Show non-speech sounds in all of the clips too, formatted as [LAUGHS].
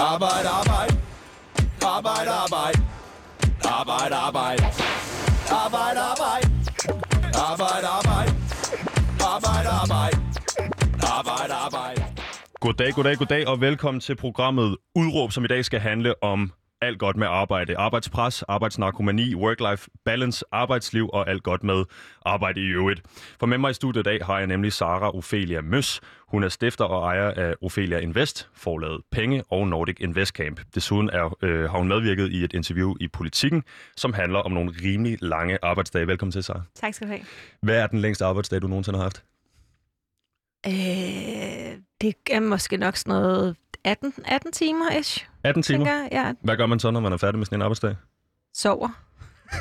Arbejde, arbejde. Arbejde, arbejde. Arbejde, arbejde. Arbejde, arbejde. Arbejde, arbejde. Arbejde, arbejde. Arbejde, arbejde. Goddag, goddag, goddag, og velkommen til programmet Udråb, som i dag skal handle om alt godt med arbejde. Arbejdspres, arbejdsnarkomani, work-life balance, arbejdsliv og alt godt med arbejde i øvrigt. For med mig i studiet i dag har jeg nemlig Sara Ophelia Møs. Hun er stifter og ejer af Ophelia Invest, forlaget Penge og Nordic Invest Camp. Desuden er, øh, har hun medvirket i et interview i Politikken, som handler om nogle rimelig lange arbejdsdage. Velkommen til, Sara. Tak skal du have. Hvad er den længste arbejdsdag, du nogensinde har haft? Øh, det er måske nok sådan noget 18, 18 timer ish, 18 timer. tænker. Ja, Hvad gør man så, når man er færdig med sådan en arbejdsdag? sover.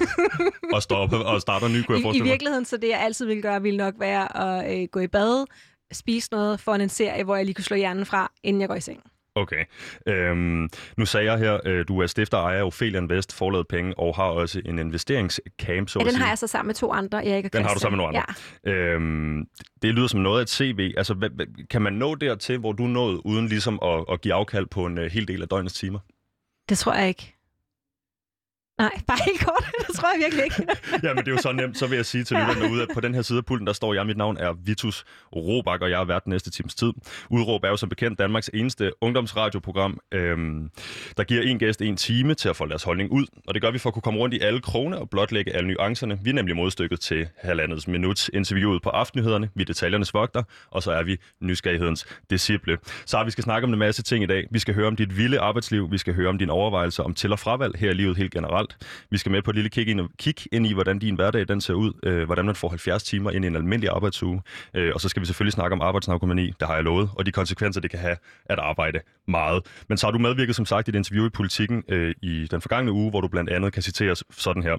[LAUGHS] Og, står op og starter ny, kunne jeg I, I mig. virkeligheden, så det jeg altid ville gøre, ville nok være at øh, gå i bad, spise noget for en serie, hvor jeg lige kunne slå hjernen fra, inden jeg går i seng. Okay. Øhm, nu sagde jeg her, øh, du er stifter og ejer af Ophelia Invest, forladet penge, og har også en investeringscamp, så Ja, den har jeg så sammen med to andre, Erik og Den har du sammen med nogle andre. Øhm, det lyder som noget af et CV. Altså, hvad, hvad, kan man nå dertil, hvor du nået, uden ligesom at, at give afkald på en uh, hel del af døgnets timer? Det tror jeg ikke. Nej, [LAUGHS] bare helt kort. det tror jeg virkelig ikke. [LAUGHS] Jamen, det er jo så nemt. Så vil jeg sige til lytterne derude, at på den her side af pulten, der står jeg. Mit navn er Vitus Robak, og jeg været den næste times tid. Udråb er jo som bekendt Danmarks eneste ungdomsradioprogram, øhm, der giver en gæst en time til at få deres holdning ud. Og det gør vi for at kunne komme rundt i alle krone og blotlægge alle nuancerne. Vi er nemlig modstykket til halvandets minut interviewet på aftennyhederne. Vi er detaljernes vogter, og så er vi nysgerrighedens disciple. Så vi skal snakke om en masse ting i dag. Vi skal høre om dit vilde arbejdsliv. Vi skal høre om dine overvejelser om til- og fravalg her i livet helt generelt. Vi skal med på et lille kig ind, kig ind i, hvordan din hverdag den ser ud. Øh, hvordan man får 70 timer ind i en almindelig arbejdsuge. Øh, og så skal vi selvfølgelig snakke om arbejdsnarkomani, det har jeg lovet, og de konsekvenser, det kan have at arbejde meget. Men så har du medvirket, som sagt, i et interview i Politikken øh, i den forgangne uge, hvor du blandt andet kan citeres sådan her.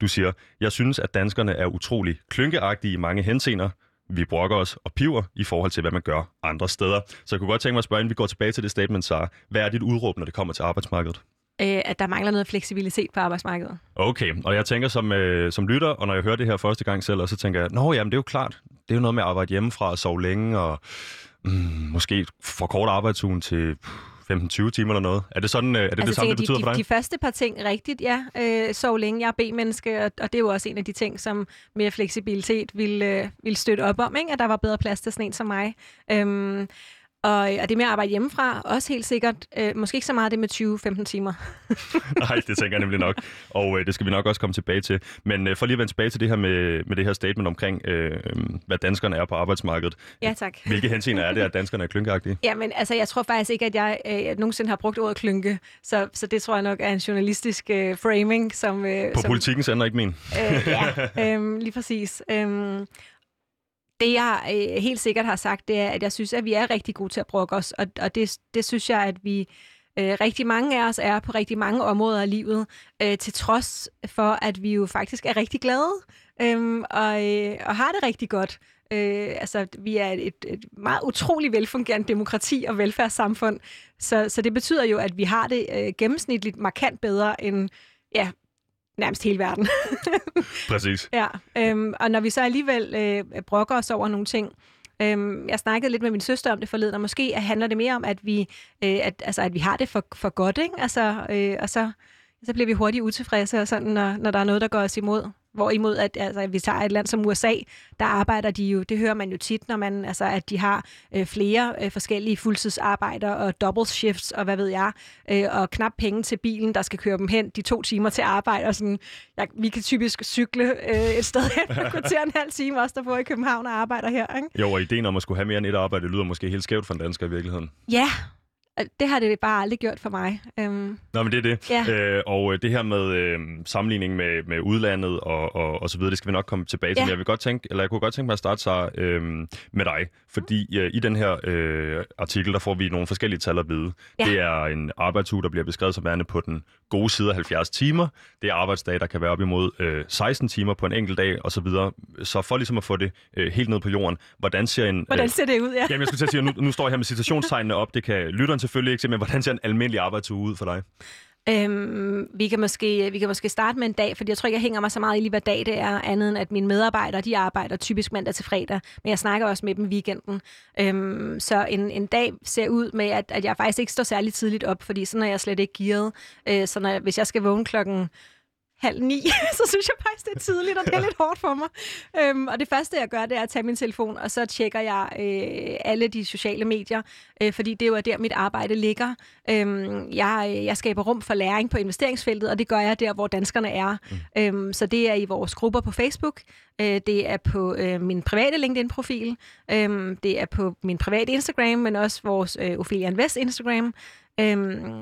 Du siger, jeg synes, at danskerne er utrolig klynkeagtige i mange henseender. Vi brokker os og piver i forhold til, hvad man gør andre steder. Så jeg kunne godt tænke mig at spørge, inden vi går tilbage til det statement, Sara. hvad er dit udråb, når det kommer til arbejdsmarkedet? Øh, at der mangler noget fleksibilitet på arbejdsmarkedet. Okay, og jeg tænker som, øh, som lytter, og når jeg hører det her første gang selv, og så tænker jeg, nå jamen det er jo klart, det er jo noget med at arbejde hjemmefra og sove længe, og mm, måske forkorte arbejdsugen til 15-20 timer eller noget. Er det sådan, øh, er det det samme, det betyder de, for de, dig? de første par ting, rigtigt, ja. Øh, sov længe, jeg er B-menneske, og, og det er jo også en af de ting, som mere fleksibilitet ville, øh, ville støtte op om, ikke? at der var bedre plads til sådan en som mig. Øhm, og, og det med at arbejde hjemmefra, også helt sikkert. Øh, måske ikke så meget det med 20-15 timer. [LAUGHS] Nej, det tænker jeg nemlig nok. Og øh, det skal vi nok også komme tilbage til. Men øh, for lige at vende tilbage til det her med, med det her statement omkring, øh, hvad danskerne er på arbejdsmarkedet. Ja, tak. [LAUGHS] Hvilke henseender er det, at danskerne er klynkeagtige? Jamen, altså, jeg tror faktisk ikke, at jeg øh, nogensinde har brugt ordet klynke, så, så det tror jeg nok er en journalistisk øh, framing, som... Øh, På som, politikken sender ikke min. Øh, ja, [LAUGHS] øhm, lige præcis. Øhm, det, jeg øh, helt sikkert har sagt, det er, at jeg synes, at vi er rigtig gode til at brokke os, og, og det, det synes jeg, at vi øh, rigtig mange af os er på rigtig mange områder af livet, øh, til trods for, at vi jo faktisk er rigtig glade øh, og, øh, og har det rigtig godt. Øh, altså, vi er et, et meget utrolig velfungerende demokrati og velfærdssamfund, så, så det betyder jo, at vi har det øh, gennemsnitligt markant bedre end ja, nærmest hele verden. [LAUGHS] Præcis. Ja, øhm, og når vi så alligevel øh, brokker os over nogle ting, øhm, jeg snakkede lidt med min søster om det forleden, og måske handler det mere om, at vi, øh, at, altså, at vi har det for, for godt, ikke? Altså, øh, og så, så bliver vi hurtigt utilfredse, og sådan, når, når der er noget, der går os imod. Hvorimod, at altså, vi tager et land som USA, der arbejder de jo, det hører man jo tit, når man, altså, at de har øh, flere øh, forskellige fuldtidsarbejder og double shifts og hvad ved jeg, øh, og knap penge til bilen, der skal køre dem hen de to timer til arbejde. Og sådan, jeg, vi kan typisk cykle øh, et sted hen og kvarter en halv time, også der bor i København og arbejder her. Ikke? Jo, og ideen om at skulle have mere end et arbejde, lyder måske helt skævt for en dansker i virkeligheden. Ja, det har det bare aldrig gjort for mig. Øhm, Nå, men det er det. Ja. Øh, og øh, det her med øh, sammenligning med, med udlandet og, og, og så videre, det skal vi nok komme tilbage til. Ja. Men jeg, vil godt tænke, eller jeg kunne godt tænke mig at starte så øh, med dig. Fordi øh, i den her øh, artikel, der får vi nogle forskellige tal at vide. Ja. Det er en arbejdsuge, der bliver beskrevet som værende på den gode side af 70 timer. Det er arbejdsdage, der kan være op imod øh, 16 timer på en enkelt dag og så videre. Så for ligesom at få det øh, helt ned på jorden, hvordan ser en... hvordan øh, ser det ud? Ja. Jamen, jeg skulle til at sige, nu, nu står jeg her med citationstegnene op. Det kan lytteren selvfølgelig ikke se, men hvordan ser en almindelig arbejdsuge ud for dig? Øhm, vi, kan måske, vi kan måske starte med en dag, fordi jeg tror ikke, jeg hænger mig så meget i, hvad dag det er, andet end at mine medarbejdere, de arbejder typisk mandag til fredag, men jeg snakker også med dem weekenden. Øhm, så en, en dag ser ud med, at, at jeg faktisk ikke står særlig tidligt op, fordi sådan er jeg slet ikke gearet. Øh, så når hvis jeg skal vågne klokken halv ni, [LAUGHS] så synes jeg faktisk, det er tidligt, og det er lidt hårdt for mig. Øhm, og det første, jeg gør, det er at tage min telefon, og så tjekker jeg øh, alle de sociale medier, øh, fordi det er jo der, mit arbejde ligger. Øhm, jeg, jeg skaber rum for læring på investeringsfeltet, og det gør jeg der, hvor danskerne er. Mm. Øhm, så det er i vores grupper på Facebook, øh, det er på øh, min private LinkedIn-profil, øh, det er på min private Instagram, men også vores øh, Ophelia Invest Instagram. Øhm,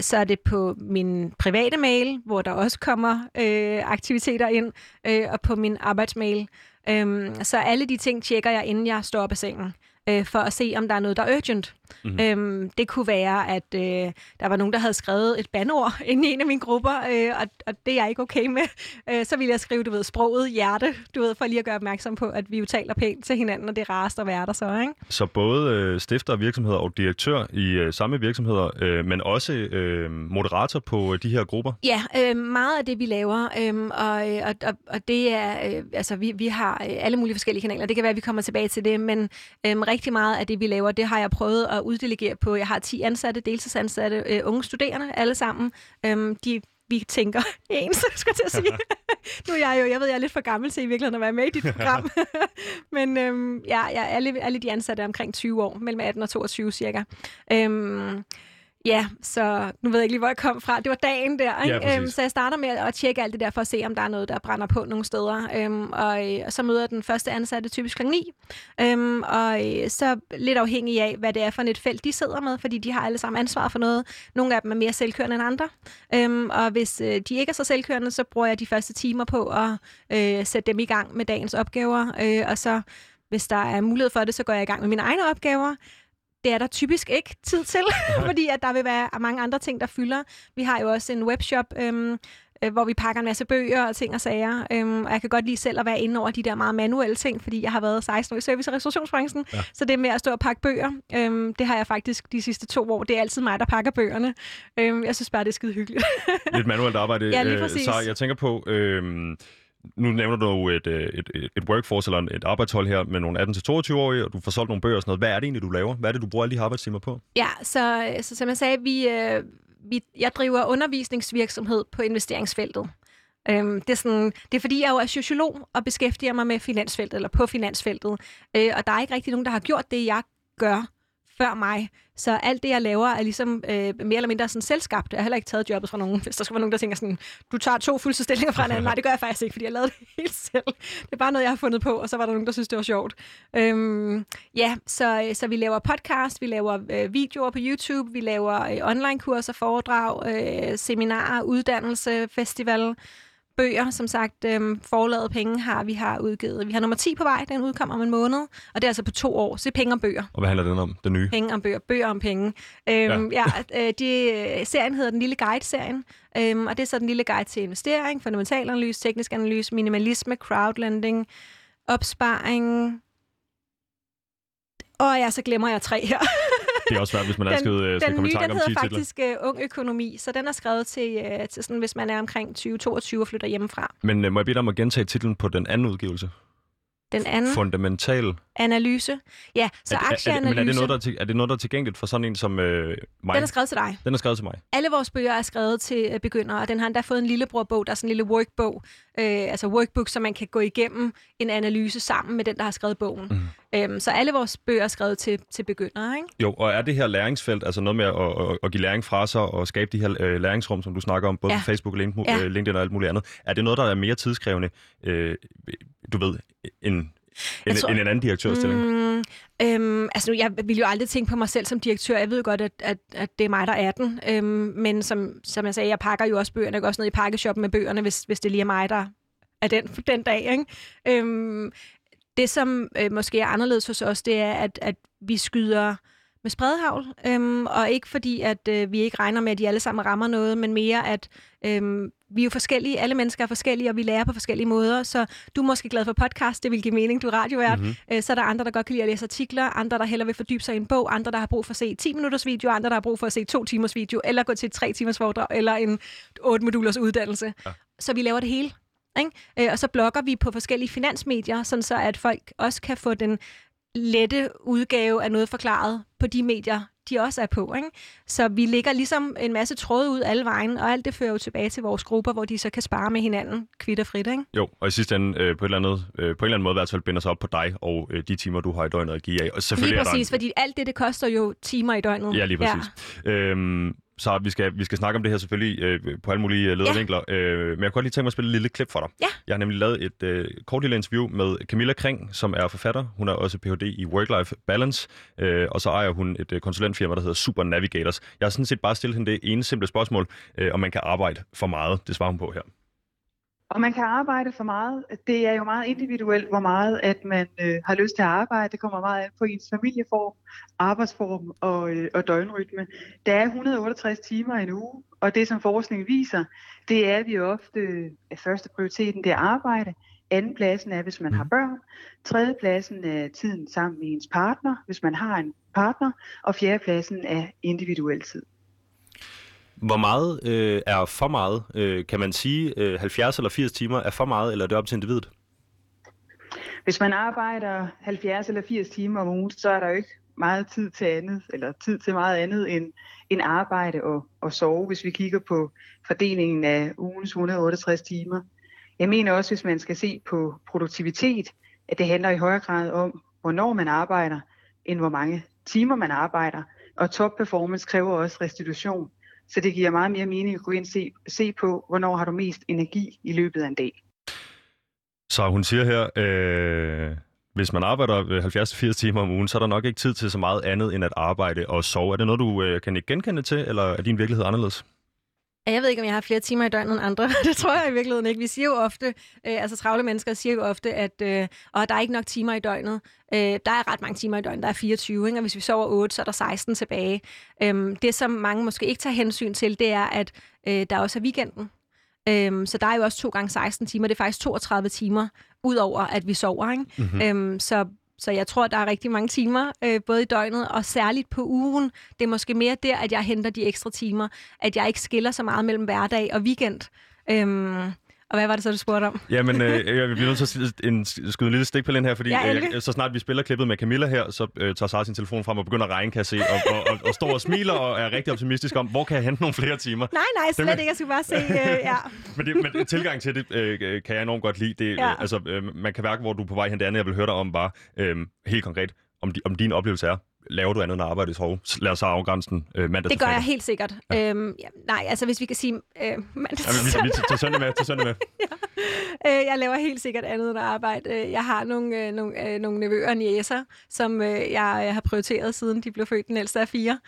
så er det på min private mail, hvor der også kommer øh, aktiviteter ind, øh, og på min arbejdsmail. Øhm, så alle de ting tjekker jeg, inden jeg står op af sengen, øh, for at se, om der er noget, der er urgent. Mm-hmm. Øhm, det kunne være, at øh, der var nogen, der havde skrevet et bandord [LAUGHS] inde i en af mine grupper, øh, og, og det er jeg ikke okay med. [LAUGHS] Øh, så ville jeg skrive, du ved, sproget hjerte, du ved, for lige at gøre opmærksom på, at vi jo taler pænt til hinanden, og det er rarest at være der så, ikke? Så både øh, stifter af virksomheder og direktør i øh, samme virksomheder, øh, men også øh, moderator på øh, de her grupper? Ja, øh, meget af det, vi laver, øh, og, og, og, og det er, øh, altså vi, vi har øh, alle mulige forskellige kanaler. Det kan være, at vi kommer tilbage til det, men øh, rigtig meget af det, vi laver, det har jeg prøvet at uddelegere på. Jeg har 10 ansatte, deltidsansatte, øh, unge studerende, alle sammen. Øhm, de vi tænker [LAUGHS] ens, skal jeg til at sige. [LAUGHS] nu er jeg jo, jeg ved, jeg er lidt for gammel til i virkeligheden at være med i dit program. [LAUGHS] Men øhm, ja, ja, alle, alle de ansatte er omkring 20 år, mellem 18 og 22 cirka. Øhm, Ja, så nu ved jeg ikke lige, hvor jeg kom fra. Det var dagen der, ikke? Ja, øhm, så jeg starter med at tjekke alt det der for at se, om der er noget, der brænder på nogle steder. Øhm, og, øh, og så møder den første ansatte typisk kl. 9. Øhm, og øh, så lidt afhængig af, hvad det er for et felt, de sidder med, fordi de har alle sammen ansvar for noget. Nogle af dem er mere selvkørende end andre. Øhm, og hvis øh, de ikke er så selvkørende, så bruger jeg de første timer på at øh, sætte dem i gang med dagens opgaver. Øh, og så hvis der er mulighed for det, så går jeg i gang med mine egne opgaver. Det er der typisk ikke tid til, [LAUGHS] fordi at der vil være mange andre ting, der fylder. Vi har jo også en webshop, øhm, øh, hvor vi pakker en masse bøger og ting og sager. Øhm, og jeg kan godt lide selv at være inde over de der meget manuelle ting, fordi jeg har været 16 år i service- og restaurationsbranchen. Ja. Så det med at stå og pakke bøger, øhm, det har jeg faktisk de sidste to år. Det er altid mig, der pakker bøgerne. Øhm, jeg synes bare, det er skide hyggeligt. Lidt manuelt arbejde. [LAUGHS] Ja, lige præcis. Så jeg tænker på... Øh nu nævner du jo et, øh, et, et, et workforce eller et arbejdshold her med nogle 18-22-årige, og du får solgt nogle bøger og sådan noget. Hvad er det egentlig, du laver? Hvad er det, du bruger alle de her arbejdstimer på? Ja, så, så som jeg sagde, vi, øh, vi, jeg driver undervisningsvirksomhed på investeringsfeltet. Øhm, det, er sådan, det er fordi, jeg jo er sociolog og beskæftiger mig med finansfeltet, eller på finansfeltet. Øh, og der er ikke rigtig nogen, der har gjort det, jeg gør før mig. Så alt det, jeg laver, er ligesom øh, mere eller mindre sådan selvskabt. Jeg har heller ikke taget jobbet fra nogen. [LAUGHS] Hvis der skal være nogen, der tænker sådan, du tager to fuldtidsstillinger fra anden. Nej, det gør jeg faktisk ikke, fordi jeg lavede det [LAUGHS] helt selv. Det er bare noget, jeg har fundet på, og så var der nogen, der synes, det var sjovt. Øhm, ja, så, øh, så vi laver podcast, vi laver øh, videoer på YouTube, vi laver øh, online-kurser, foredrag, øh, seminarer, uddannelse, festival bøger, som sagt. Øhm, forladet penge har vi har udgivet. Vi har nummer 10 på vej, den udkommer om en måned, og det er altså på to år. Så det er penge om bøger. Og hvad handler den om, den nye? Penge om bøger. Bøger om penge. Øhm, ja. ja øh, de, serien hedder Den Lille Guide-serien, øhm, og det er så Den Lille Guide til investering, fundamental analyse, teknisk analyse, minimalisme, crowdlending, opsparing, og ja, så glemmer jeg tre her. [LAUGHS] det er også svært, hvis man den, skal, øh, skal komme i tanke om 10 titler. Den faktisk uh, Ung Økonomi, så den er skrevet til, uh, til sådan, hvis man er omkring 20-22 og flytter hjemmefra. Men uh, må jeg bede dig om at gentage titlen på den anden udgivelse? Den anden? Fundamental. Analyse. Ja, så er, aktieanalyse. Er, er, men er det, noget, der er, til, er det noget, der er tilgængeligt for sådan en som øh, mig? Den er skrevet til dig. Den er skrevet til mig. Alle vores bøger er skrevet til øh, begyndere, og den har endda fået en lillebrorbog, der er sådan en lille workbog, øh, altså workbook, så man kan gå igennem en analyse sammen med den, der har skrevet bogen. Mm. Øhm, så alle vores bøger er skrevet til, til begyndere, ikke? Jo, og er det her læringsfelt, altså noget med at, at, at give læring fra sig og skabe de her øh, læringsrum, som du snakker om, både ja. på Facebook, LinkedIn, ja. LinkedIn og alt muligt andet, er det noget, der er mere tidskrævende, øh, du ved, end en, tror, en, en anden direktørstilling? Mm, øhm, altså nu, jeg vil jo aldrig tænke på mig selv som direktør. Jeg ved godt, at, at, at det er mig, der er den. Øhm, men som, som jeg sagde, jeg pakker jo også bøgerne. Jeg går også ned i pakkeshoppen med bøgerne, hvis, hvis det lige er mig, der er den, den dag. Ikke? Øhm, det, som øh, måske er anderledes hos os, det er, at, at vi skyder med spredhavl, øhm, og ikke fordi, at øh, vi ikke regner med, at de alle sammen rammer noget, men mere, at øhm, vi er jo forskellige, alle mennesker er forskellige, og vi lærer på forskellige måder, så du er måske glad for podcast, det vil give mening, du er radiovært. Mm-hmm. Øh, så er der andre, der godt kan lide at læse artikler, andre, der heller vil fordybe sig i en bog, andre, der har brug for at se 10 minutters video, andre, der har brug for at se 2 timers video, eller gå til et 3 timers foredrag, eller en 8 modulers uddannelse. Ja. Så vi laver det hele. Ikke? Øh, og så blogger vi på forskellige finansmedier, sådan så at folk også kan få den lette udgave af noget forklaret på de medier, de også er på. Ikke? Så vi lægger ligesom en masse tråde ud alle vejen, og alt det fører jo tilbage til vores grupper, hvor de så kan spare med hinanden kvitterfrit. Ikke? Jo, og i sidste ende øh, på, et eller andet, øh, på en eller anden måde i hvert fald binder sig op på dig og øh, de timer, du har i døgnet at give af. Og selvfølgelig lige præcis, er der en... fordi alt det, det koster jo timer i døgnet. Ja, lige præcis. Ja. Øhm, så vi skal, vi skal snakke om det her selvfølgelig øh, på alle mulige øh, ledervinkler. Ja. Øh, men jeg kunne godt lige tænke mig at spille et lille klip for dig. Ja. Jeg har nemlig lavet et øh, kort lille interview med Camilla Kring, som er forfatter. Hun er også Ph.D. i Work-Life Balance, øh, og så ejer hun et øh, konsulentfirma, der hedder Super Navigators. Jeg har sådan set bare stillet hende det ene simple spørgsmål, øh, om man kan arbejde for meget. Det svarer hun på her. Og man kan arbejde for meget. Det er jo meget individuelt, hvor meget at man øh, har lyst til at arbejde. Det kommer meget an på ens familieform, arbejdsform og, øh, og døgnrytme. Der er 168 timer i en uge, og det som forskning viser, det er, at vi ofte er første prioriteten, det er arbejde. Anden pladsen er, hvis man har mhm. børn. Tredje pladsen er tiden sammen med ens partner, hvis man har en partner. Og fjerde pladsen er individuel tid. Hvor meget øh, er for meget? Øh, kan man sige, øh, 70 eller 80 timer er for meget, eller er det op til individet? Hvis man arbejder 70 eller 80 timer om ugen, så er der jo ikke meget tid til andet, eller tid til meget andet end, end arbejde og, og sove, hvis vi kigger på fordelingen af ugens 168 timer. Jeg mener også, hvis man skal se på produktivitet, at det handler i højere grad om, hvornår man arbejder, end hvor mange timer man arbejder. Og top performance kræver også restitution. Så det giver meget mere mening at gå ind og se, se på, hvornår har du mest energi i løbet af en dag. Så hun siger her, øh, hvis man arbejder 70-80 timer om ugen, så er der nok ikke tid til så meget andet end at arbejde og sove. Er det noget, du øh, kan ikke genkende til, eller er din virkelighed anderledes? Jeg ved ikke, om jeg har flere timer i døgnet end andre. [LAUGHS] det tror jeg i virkeligheden ikke. Vi siger jo ofte, øh, altså travle mennesker siger jo ofte, at øh, og der er ikke nok timer i døgnet. Øh, der er ret mange timer i døgnet. Der er 24, ikke? og hvis vi sover 8, så er der 16 tilbage. Øh, det, som mange måske ikke tager hensyn til, det er, at øh, der også er weekenden. Øh, så der er jo også 2 gange 16 timer. Det er faktisk 32 timer, udover at vi sover. Ikke? Mm-hmm. Øh, så så jeg tror, der er rigtig mange timer, øh, både i døgnet og særligt på ugen. Det er måske mere der, at jeg henter de ekstra timer. At jeg ikke skiller så meget mellem hverdag og weekend. Øhm, og hvad var det så, du spurgte om? Jamen, øh, jeg bliver nødt til at en, skyde en lille stik på den her, fordi ja, øh, så snart vi spiller klippet med Camilla her, så øh, tager Sara sin telefon frem og begynder at regne, kan jeg se, og, og, og, og står og smiler og er rigtig optimistisk om, hvor kan jeg hente nogle flere timer? Nej, nej, slet ikke. Jeg skal bare se, øh, ja. [LAUGHS] men, det, men tilgang til det øh, kan jeg enormt godt lide. Det, ja. øh, altså, øh, man kan værke, hvor du er på vej hen. Det andet, jeg vil høre dig om, bare øh, helt konkret, om, di, om din oplevelse er laver du andet end arbejde i Torv? Lad os afgrænse den øh, mandag Det gør jeg helt sikkert. Ja. Øhm, ja, nej, altså hvis vi kan sige øh, mandag til ja, vi, vi, tager søndag med. Tager søndag med. [LAUGHS] ja. [LAUGHS] øh, jeg laver helt sikkert andet end arbejde. Øh, jeg har nogle, øh, nogle, øh, nogle nevøer og niæser, som jeg har prioriteret siden de blev født den ældste af fire.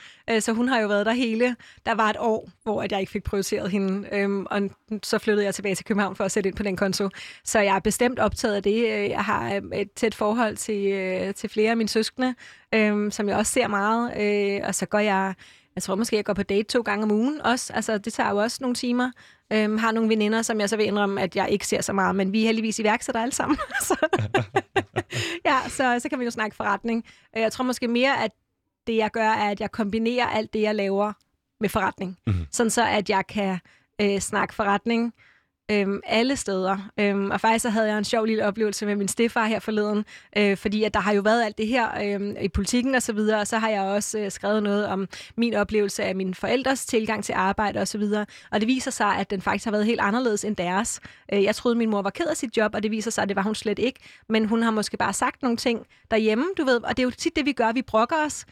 Så hun har jo været der hele. Der var et år, hvor at jeg ikke fik prioriteret hende, øhm, og så flyttede jeg tilbage til København for at sætte ind på den konto. Så jeg er bestemt optaget af det. Jeg har et tæt forhold til, til flere af mine søskende, øhm, som jeg også ser meget. Og så går jeg, jeg tror måske, jeg går på date to gange om ugen også. Altså, det tager jo også nogle timer. Øhm, har nogle veninder, som jeg så vil indrømme, at jeg ikke ser så meget, men vi er heldigvis iværksætter alle sammen. [LAUGHS] så, ja, så, så kan vi jo snakke forretning. Øh, jeg tror måske mere, at det jeg gør, er, at jeg kombinerer alt det, jeg laver med forretning. Mm-hmm. Sådan så, at jeg kan øh, snakke forretning, øhm, alle steder. Øhm, og faktisk så havde jeg en sjov lille oplevelse med min stefar her forleden, øh, fordi at der har jo været alt det her øh, i politikken og så videre, og så har jeg også øh, skrevet noget om min oplevelse af mine forældres tilgang til arbejde og så videre. Og det viser sig, at den faktisk har været helt anderledes end deres. Øh, jeg troede, min mor var ked af sit job, og det viser sig, at det var hun slet ikke. Men hun har måske bare sagt nogle ting derhjemme, du ved, og det er jo tit det, vi gør. Vi brokker os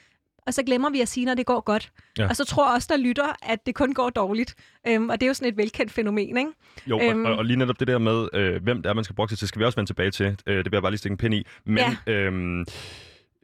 og så glemmer vi at sige, når det går godt. Ja. Og så tror også der lytter, at det kun går dårligt. Øhm, og det er jo sådan et velkendt fænomen, ikke? Jo, øhm, og, og lige netop det der med, øh, hvem det er, man skal brokke sig til, skal vi også vende tilbage til. Øh, det vil jeg bare lige stikke en pind i. Men, ja. øhm,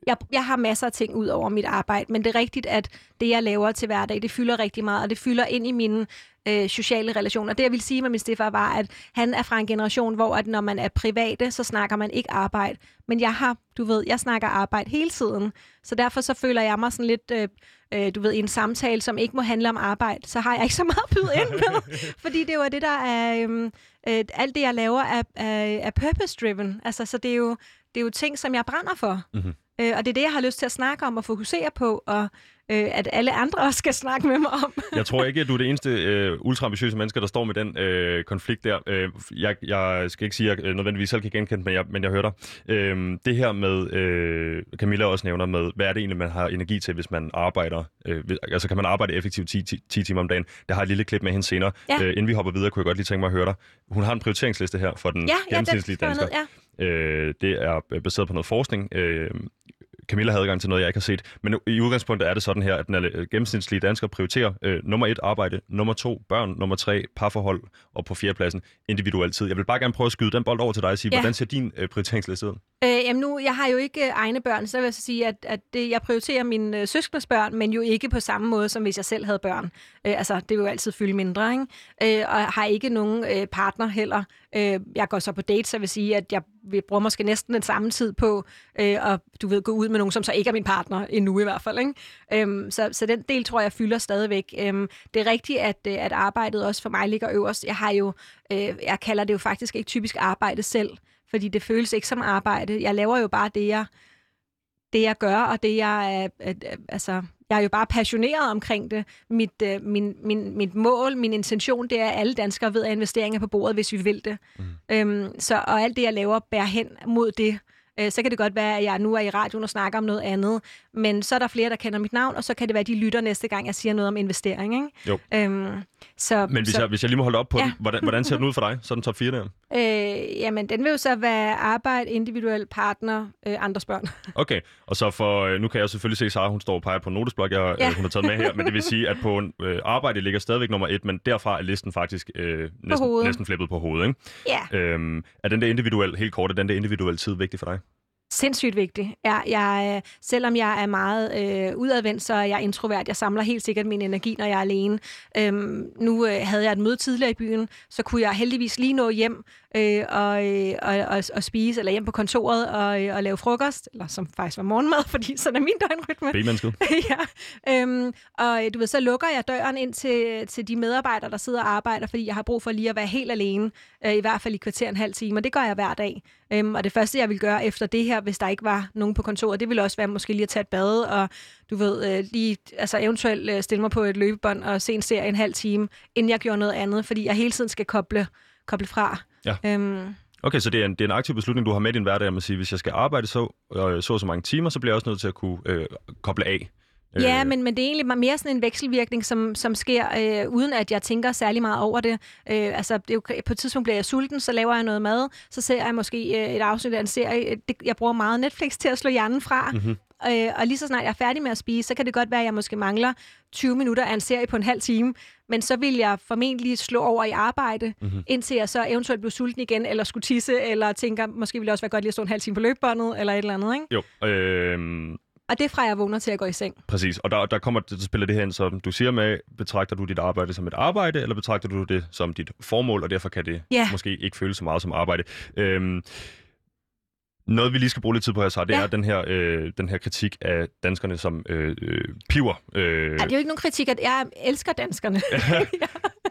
jeg, jeg har masser af ting ud over mit arbejde, men det er rigtigt, at det, jeg laver til hverdag, det fylder rigtig meget, og det fylder ind i mine øh, sociale relationer. Det, jeg vil sige med min stefar, var, at han er fra en generation, hvor at når man er private, så snakker man ikke arbejde. Men jeg har, du ved, jeg snakker arbejde hele tiden. Så derfor så føler jeg mig sådan lidt, øh, øh, du ved, i en samtale, som ikke må handle om arbejde, så har jeg ikke så meget at byde ind med. [LAUGHS] fordi det er jo det, der er... Øh, øh, alt det, jeg laver, er, er, er purpose-driven. Altså, så det er, jo, det er jo ting, som jeg brænder for. Mm-hmm. Øh, og det er det, jeg har lyst til at snakke om og fokusere på, og øh, at alle andre også skal snakke med mig om. jeg tror ikke, at du er det [LAUGHS] eneste øh, ultraambitiøse menneske, der står med den øh, konflikt der. Øh, jeg, jeg skal ikke sige, at jeg nødvendigvis selv kan genkende, men jeg, men jeg hører dig. Øh, det her med, øh, Camilla også nævner med, hvad er det egentlig, man har energi til, hvis man arbejder? Øh, altså kan man arbejde effektivt 10, 10, 10 timer om dagen? Det har et lille klip med hende senere. Ja. Øh, inden vi hopper videre, kunne jeg godt lige tænke mig at høre dig. Hun har en prioriteringsliste her for den ja, gennemsnitlige ja, dansker. Ned, ja. øh, det er baseret på noget forskning. Øh, Camilla havde adgang til noget, jeg ikke har set. Men i udgangspunktet er det sådan her, at den gennemsnitlige dansker prioriterer øh, nummer et arbejde, nummer to børn, nummer tre parforhold, og på fjerdepladsen individuel tid. Jeg vil bare gerne prøve at skyde den bold over til dig og sige, ja. hvordan ser din øh, prioriteringsliste ud? Øh, jamen nu, jeg har jo ikke øh, egne børn, så vil jeg så sige, at, at det, jeg prioriterer mine øh, søskenders børn, men jo ikke på samme måde, som hvis jeg selv havde børn. Øh, altså, det vil jo altid fylde mindre, ikke? Øh, og har ikke nogen øh, partner heller. Øh, jeg går så på date, så vil sige, at jeg vi bruger måske næsten den samme tid på øh, at du ved, gå ud med nogen, som så ikke er min partner endnu i hvert fald. Ikke? Øhm, så, så den del tror jeg fylder stadigvæk. Øhm, det er rigtigt, at, øh, at arbejdet også for mig ligger øverst. Jeg har jo, øh, jeg kalder det jo faktisk ikke typisk arbejde selv, fordi det føles ikke som arbejde. Jeg laver jo bare det, jeg, det, jeg gør, og det, jeg er, altså, jeg er jo bare passioneret omkring det. Mit, øh, min, min, mit mål, min intention, det er, at alle danskere ved, at investeringer på bordet, hvis vi vil det. Mm. Øhm, så, og alt det, jeg laver, bærer hen mod det. Øh, så kan det godt være, at jeg nu er i radioen og snakker om noget andet, men så er der flere, der kender mit navn, og så kan det være, at de lytter næste gang, jeg siger noget om investering. Ikke? Jo. Øhm, så, men hvis, så, jeg, hvis jeg lige må holde op på ja. den, hvordan, hvordan ser den ud for dig, så den top 4 der? Øh, jamen, den vil jo så være arbejde, individuel partner, øh, andres børn. [LAUGHS] Okay, og så for, øh, nu kan jeg selvfølgelig se, at Sara, hun står og peger på notesblok, jeg, ja. øh, hun har taget med her, men det vil sige, at på øh, arbejde ligger stadigvæk nummer et, men derfra er listen faktisk øh, næsten, næsten flippet på hovedet. Ikke? Ja. Øhm, er den der individuel, helt kort, er den der individuelle tid vigtig for dig? Sindssygt vigtigt. Jeg, jeg, selvom jeg er meget øh, udadvendt, så er jeg introvert. Jeg samler helt sikkert min energi, når jeg er alene. Øhm, nu øh, havde jeg et møde tidligere i byen, så kunne jeg heldigvis lige nå hjem øh, og, øh, og, og, og spise, eller hjem på kontoret og, øh, og lave frokost, eller som faktisk var morgenmad, [LAUGHS] fordi sådan er min døgnrytme. [LAUGHS] ja. Øhm, og du ved, så lukker jeg døren ind til, til de medarbejdere, der sidder og arbejder, fordi jeg har brug for lige at være helt alene, øh, i hvert fald i kvarter en halv time, og det gør jeg hver dag. Øhm, og det første, jeg vil gøre efter det her, hvis der ikke var nogen på kontoret, det ville også være måske lige at tage et bad, og du ved, øh, lige, altså eventuelt øh, stille mig på et løbebånd og se en serie en halv time, inden jeg gjorde noget andet, fordi jeg hele tiden skal koble, koble fra. Ja. Øhm, Okay, så det er, en, det er en aktiv beslutning, du har med i din hverdag, at sige, hvis jeg skal arbejde så, øh, så så mange timer, så bliver jeg også nødt til at kunne øh, koble af. Ja, øh. men, men det er egentlig mere sådan en vekselvirkning, som, som sker, øh, uden at jeg tænker særlig meget over det. Øh, altså, det er jo, på et tidspunkt bliver jeg sulten, så laver jeg noget mad, så ser jeg måske øh, et afsnit af en serie. Det, jeg bruger meget Netflix til at slå hjernen fra. Mm-hmm. Øh, og lige så snart jeg er færdig med at spise, så kan det godt være, at jeg måske mangler 20 minutter af en serie på en halv time. Men så vil jeg formentlig slå over i arbejde, mm-hmm. indtil jeg så eventuelt bliver sulten igen, eller skulle tisse, eller tænker, måske ville det også være godt lige at stå en halv time på løbebåndet, eller et eller andet, ikke? Jo, øh... Og det er fra, jeg vågner til at gå i seng. Præcis, og der, der kommer, der spiller det her ind, som du siger med, betragter du dit arbejde som et arbejde, eller betragter du det som dit formål, og derfor kan det ja. måske ikke føles så meget som arbejde. Øhm, noget, vi lige skal bruge lidt tid på her, så det ja. er den her, øh, den her kritik af danskerne som øh, øh, piver. Øh. Ja, det er jo ikke nogen kritik, at jeg elsker danskerne. [LAUGHS] ja.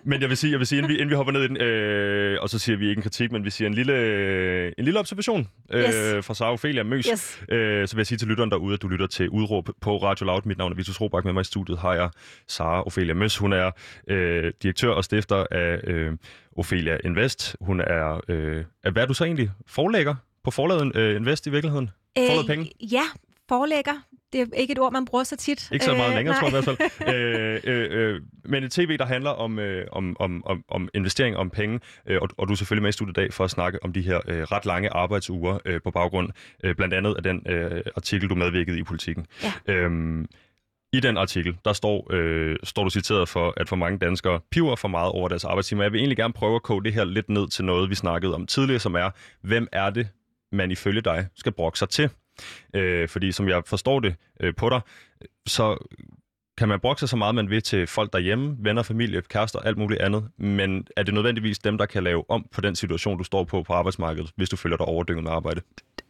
Men jeg vil sige, jeg vil sige inden, vi, inden vi hopper ned i den, øh, og så siger vi ikke en kritik, men vi siger en lille, øh, en lille observation øh, yes. fra Sara Ophelia Møs. Yes. Øh, så vil jeg sige til lytteren derude, at du lytter til Udråb på Radio Loud. Mit navn er Vitus Robak. Med mig i studiet har jeg Sara Ophelia Møs. Hun er øh, direktør og stifter af øh, Ophelia Invest. Hun er, øh, hvad er du så egentlig? Forlægger? På forladen øh, Invest i virkeligheden? Øh, penge? Ja, forlægger. Det er ikke et ord, man bruger så tit. Ikke så meget øh, længere, nej. tror jeg i hvert fald. [LAUGHS] øh, øh, øh, men et tv, der handler om, øh, om, om, om, om investering, om penge, øh, og, og du er selvfølgelig med i studiet i dag for at snakke om de her øh, ret lange arbejdsuger øh, på baggrund, øh, blandt andet af den øh, artikel, du medvirkede i politikken. Ja. Øhm, i den artikel, der står, øh, står du citeret for, at for mange danskere piver for meget over deres arbejdstimer. Jeg vil egentlig gerne prøve at koge det her lidt ned til noget, vi snakkede om tidligere, som er, hvem er det, man ifølge dig skal brokke sig til. Øh, fordi som jeg forstår det øh, på dig, så kan man brokke sig så meget, man vil til folk derhjemme, venner, familie, kærester, alt muligt andet, men er det nødvendigvis dem, der kan lave om på den situation, du står på på arbejdsmarkedet, hvis du føler dig overdynget med arbejde?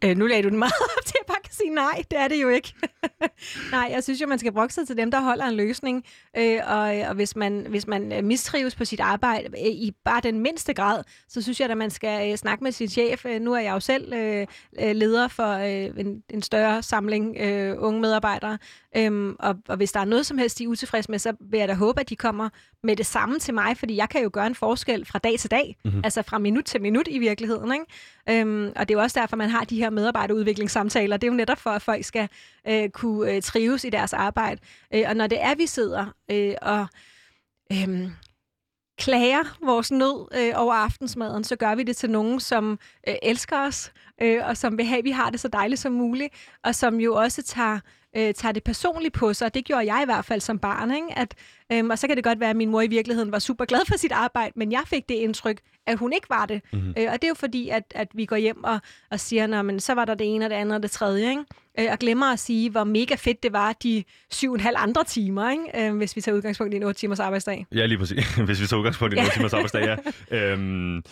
Øh, nu lagde du den meget op til, at sige nej. Det er det jo ikke. [LAUGHS] nej, jeg synes jo, man skal brokke sig til dem, der holder en løsning. Øh, og, og hvis, man, hvis man øh, mistrives på sit arbejde øh, i bare den mindste grad, så synes jeg, at man skal øh, snakke med sin chef. Øh, nu er jeg jo selv øh, øh leder for øh, en, en større samling øh, unge medarbejdere. Øhm, og, og hvis der er noget som helst, de er utilfredse med, så vil jeg da håbe, at de kommer med det samme til mig, fordi jeg kan jo gøre en forskel fra dag til dag, mm-hmm. altså fra minut til minut i virkeligheden. Ikke? Øhm, og det er jo også derfor, man har de her medarbejderudviklingssamtaler. Det er jo netop for, at folk skal øh, kunne øh, trives i deres arbejde. Øh, og når det er, vi sidder øh, og... Øh, klager vores nød øh, over aftensmaden, så gør vi det til nogen, som øh, elsker os, øh, og som vil have, at vi har det så dejligt som muligt, og som jo også tager øh, tager det personligt på sig, og det gjorde jeg i hvert fald som barn. Ikke? At, øhm, og så kan det godt være, at min mor i virkeligheden var super glad for sit arbejde, men jeg fik det indtryk, at hun ikke var det. Mm-hmm. Øh, og det er jo fordi, at, at vi går hjem og, og siger, men så var der det ene og det andet og det tredje. Ikke? Øh, og glemmer at sige, hvor mega fedt det var de syv og en halv andre timer, ikke? Øh, hvis vi tager udgangspunkt i en 8 timers arbejdsdag. Ja, lige præcis. [LAUGHS] hvis vi tager udgangspunkt i en 8 timers arbejdsdag, ja. [LAUGHS] øhm,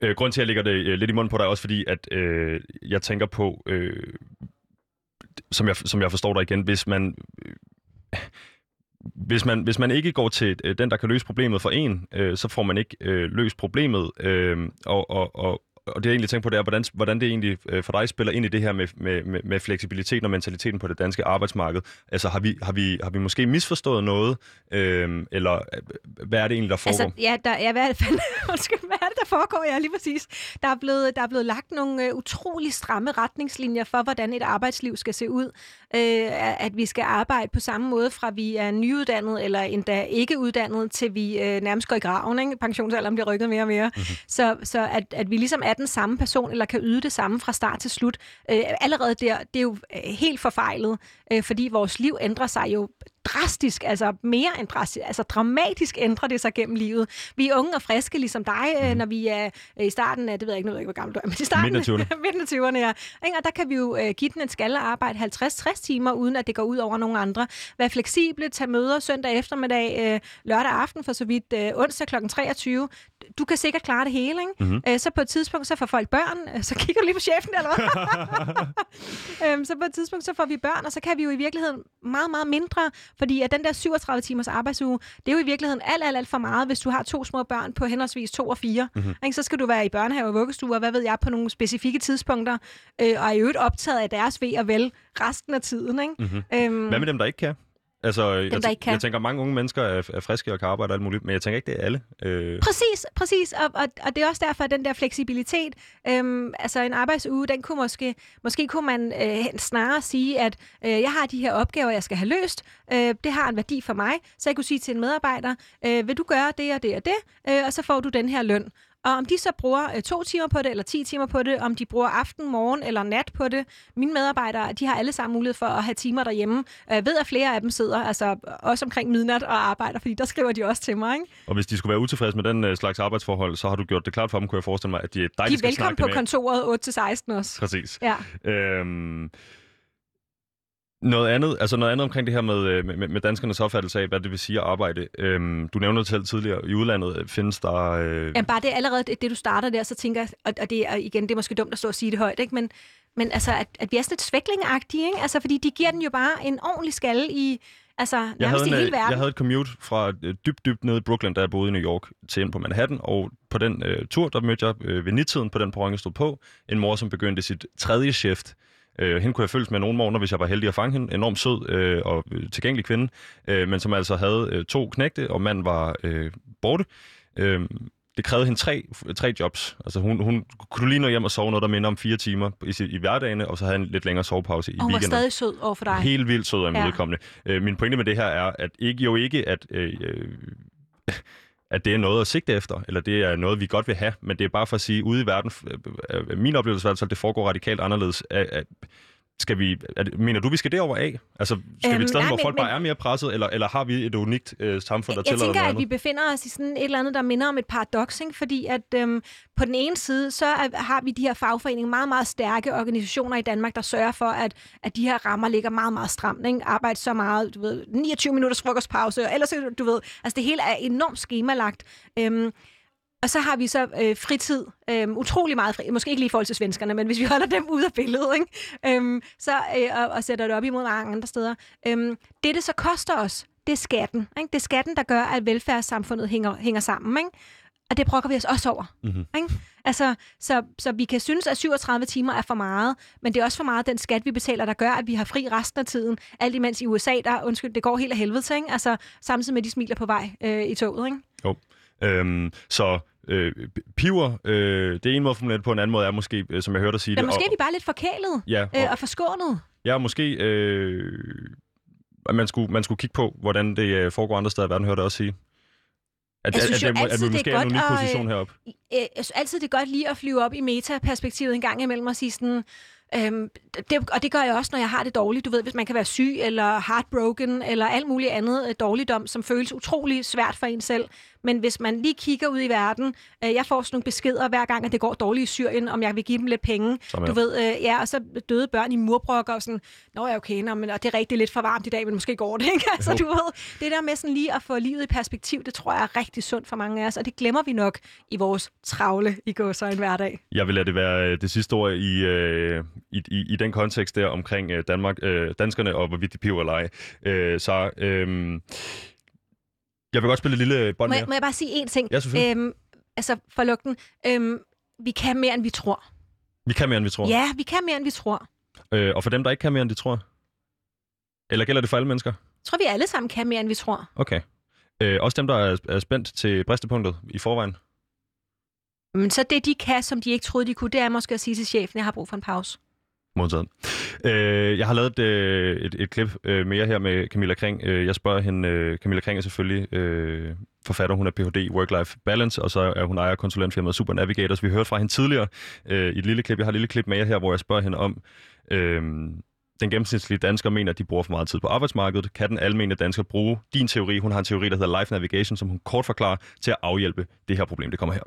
øh, grund til, at jeg lægger det øh, lidt i munden på dig, også fordi, at øh, jeg tænker på, øh, som jeg, som jeg forstår dig igen, hvis man... Øh, hvis man, hvis man ikke går til øh, den, der kan løse problemet for en, øh, så får man ikke øh, løst problemet. Øh, og, og, og, og det jeg egentlig tænker på, det er, hvordan, hvordan det egentlig øh, for dig spiller ind i det her med, med, med, med fleksibiliteten og mentaliteten på det danske arbejdsmarked. Altså har vi, har vi, har vi måske misforstået noget, øh, eller øh, hvad er det egentlig, der foregår? Altså, ja, der, ja hvad, det, [LAUGHS] undskyld, hvad er det, der foregår? Ja, lige præcis. Der er blevet, der er blevet lagt nogle uh, utrolig stramme retningslinjer for, hvordan et arbejdsliv skal se ud. Uh, at vi skal arbejde på samme måde, fra vi er nyuddannet eller endda ikke uddannet, til vi uh, nærmest går i graven. Ikke? Pensionsalderen bliver rykket mere og mere. Mm-hmm. Så, så at, at vi ligesom er den samme person, eller kan yde det samme fra start til slut. Øh, allerede der, det er jo øh, helt forfejlet, øh, fordi vores liv ændrer sig jo drastisk, altså mere end drastisk, altså dramatisk ændrer det sig gennem livet. Vi er unge og friske, ligesom dig, mm. når vi er i starten af, det ved jeg ikke, nu ved jeg ikke, hvor gammel du er, men i starten midten af 20'erne, ja. Og der kan vi jo uh, give den en skalle arbejde 50-60 timer, uden at det går ud over nogen andre. Vær fleksible, tage møder søndag eftermiddag, lørdag aften for så vidt, onsdag kl. 23. Du kan sikkert klare det hele, ikke? Mm-hmm. Uh, så på et tidspunkt, så får folk børn, så kigger du lige på chefen, eller hvad? um, [LAUGHS] så på et tidspunkt, så får vi børn, og så kan vi jo i virkeligheden meget, meget mindre fordi at den der 37 timers arbejdsuge, det er jo i virkeligheden alt, alt, alt for meget, hvis du har to små børn på henholdsvis to og fire. Mm-hmm. Ikke? Så skal du være i børnehave og vuggestue, og hvad ved jeg, på nogle specifikke tidspunkter, øh, og er i øvrigt optaget af deres ved og vel resten af tiden. Ikke? Mm-hmm. Øhm, hvad med dem, der ikke kan? Altså, dem, jeg, der ikke kan. jeg tænker, mange unge mennesker er, er friske og kan arbejde og alt muligt, men jeg tænker ikke, det er alle. Øh... Præcis, præcis. Og, og, og det er også derfor, at den der fleksibilitet, øhm, altså en arbejdsuge, den kunne måske, måske kunne man øh, snarere sige, at øh, jeg har de her opgaver, jeg skal have løst. Øh, det har en værdi for mig, så jeg kunne sige til en medarbejder, øh, vil du gøre det og det og det, øh, og så får du den her løn. Og om de så bruger øh, to timer på det, eller 10 timer på det, om de bruger aften, morgen eller nat på det. Mine medarbejdere, de har alle sammen mulighed for at have timer derhjemme. Jeg ved, at flere af dem sidder altså også omkring midnat og arbejder, fordi der skriver de også til mig. Ikke? Og hvis de skulle være utilfredse med den uh, slags arbejdsforhold, så har du gjort det klart for dem, kunne jeg forestille mig, at de er dejligt De er velkommen på kontoret 8-16 også. Præcis. Ja. Øhm, noget andet, altså noget andet omkring det her med, øh, med, med danskernes opfattelse af, hvad det vil sige at arbejde. Øhm, du nævnte det selv tidligere, i udlandet øh, findes der... Øh... Jamen bare det er allerede det, det, du starter der, så tænker jeg, og, og det er igen, det er måske dumt at stå og sige det højt, ikke? men, men altså, at, at vi er sådan lidt svæklingagtige, ikke? Altså, fordi de giver den jo bare en ordentlig skalle i, altså nærmest jeg havde i hele en, verden. Jeg havde et commute fra dybt, dybt nede i Brooklyn, da jeg boede i New York, til ind på Manhattan, og på den øh, tur, der mødte jeg øh, ved nittiden på den perron, jeg stod på, en mor, som begyndte sit tredje shift Øh, hende kunne jeg følges med nogle morgener, hvis jeg var heldig at fange hende. Enormt sød øh, og tilgængelig kvinde, øh, men som altså havde øh, to knægte, og manden var øh, borte. Øh, det krævede hende tre, tre jobs. Altså hun, hun kunne lige nå hjem og sove noget, der minder om fire timer i, i hverdagene, og så havde en lidt længere sovepause i og weekenden. Og var stadig sød over for dig. Helt vildt sød og imødekommende. Ja. Øh, min pointe med det her er, at ikke jo ikke, at... Øh, øh, at det er noget at sigte efter, eller det er noget, vi godt vil have, men det er bare for at sige, ude i verden, øh, øh, øh, min oplevelse er, at det foregår radikalt anderledes. At, at skal vi, er det, mener du, vi skal derover af? Altså, skal øhm, vi et sted, nej, hvor men- folk bare er mere presset, eller, eller har vi et unikt øh, samfund, der Jeg tillader tænker, noget at vi befinder os i sådan et eller andet, der minder om et paradoks, ikke? fordi at øhm, på den ene side, så er, har vi de her fagforeninger, meget, meget stærke organisationer i Danmark, der sørger for, at, at de her rammer ligger meget, meget stramt. Ikke? Arbejde så meget, du ved, 29 minutters frokostpause, og ellers, du ved, altså det hele er enormt skemalagt. Øhm, og så har vi så øh, fritid, øh, utrolig meget fri, måske ikke lige i forhold til svenskerne, men hvis vi holder dem ude af billedet, ikke? Øhm, så, øh, og, og sætter det op imod mange andre steder. Øhm, det, det så koster os, det er skatten. Ikke? Det er skatten, der gør, at velfærdssamfundet hænger, hænger sammen. Ikke? Og det brokker vi os også over. Mhm. Ikke? Altså, så, så vi kan synes, at 37 timer er for meget, men det er også for meget den skat, vi betaler, der gør, at vi har fri resten af tiden. Alt imens i USA, der, undskyld, det går helt af helvede til, ikke? Altså, samtidig med, at de smiler på vej øh, i toget. Ikke? Øhm, så øh, piver, øh, det er en måde at formulere det på, en anden måde er måske, øh, som jeg hørte dig sige Men det. måske og, er vi bare lidt forkælet ja, øh, og, og forskånet. ja, måske øh, at man skulle, man skulle kigge på, hvordan det øh, foregår andre steder i verden, hørte jeg også sige. At, Jeg synes at, at, at, at vi det er måske er en unik position heroppe. Øh, jeg synes altid, det er godt lige at flyve op i metaperspektivet en gang imellem og sige sådan... Øhm, det, og det gør jeg også, når jeg har det dårligt. Du ved, hvis man kan være syg, eller heartbroken, eller alt muligt andet øh, dårligdom, som føles utrolig svært for en selv. Men hvis man lige kigger ud i verden, øh, jeg får sådan nogle beskeder hver gang, at det går dårligt i Syrien, om jeg vil give dem lidt penge. Som Du ved, øh, ja, og så døde børn i murbrokker og sådan, nå ja, okay, nå, men, og det er rigtig lidt for varmt i dag, men måske går det, [LAUGHS] ikke? Altså, du ved, det der med sådan lige at få livet i perspektiv, det tror jeg er rigtig sundt for mange af os, og det glemmer vi nok i vores travle i går så en hverdag. Jeg vil lade det være øh, det sidste ord i, øh, i, i, i den kontekst der omkring øh, Danmark, øh, danskerne og hvorvidt de piver eller ej. Øh, så øh, jeg vil godt spille et lille bånd Må jeg, må jeg bare sige én ting? Ja. Øhm, altså, for lugten. Øhm, vi kan mere, end vi tror. Vi kan mere, end vi tror. Ja, vi kan mere, end vi tror. Øh, og for dem, der ikke kan mere, end de tror? Eller gælder det for alle mennesker? Jeg tror, vi alle sammen kan mere, end vi tror. Okay. Øh, også dem, der er, er spændt til bristepunktet i forvejen? Men så det, de kan, som de ikke troede, de kunne, det er måske at sige til chefen, jeg har brug for en pause. Modtaget. Øh, jeg har lavet et, øh, et, et klip øh, mere her med Camilla Kring. Øh, jeg spørger hende, øh, Camilla Kring er selvfølgelig øh, forfatter, hun er Ph.D. i Work-Life Balance, og så er hun ejer konsulentfirmaet Super Navigators. Vi hørte fra hende tidligere øh, i et lille klip. Jeg har et lille klip med jer her, hvor jeg spørger hende om, øh, den gennemsnitlige dansker mener, at de bruger for meget tid på arbejdsmarkedet. Kan den almindelige dansker bruge din teori? Hun har en teori, der hedder Life Navigation, som hun kort forklarer til at afhjælpe det her problem. Det kommer her.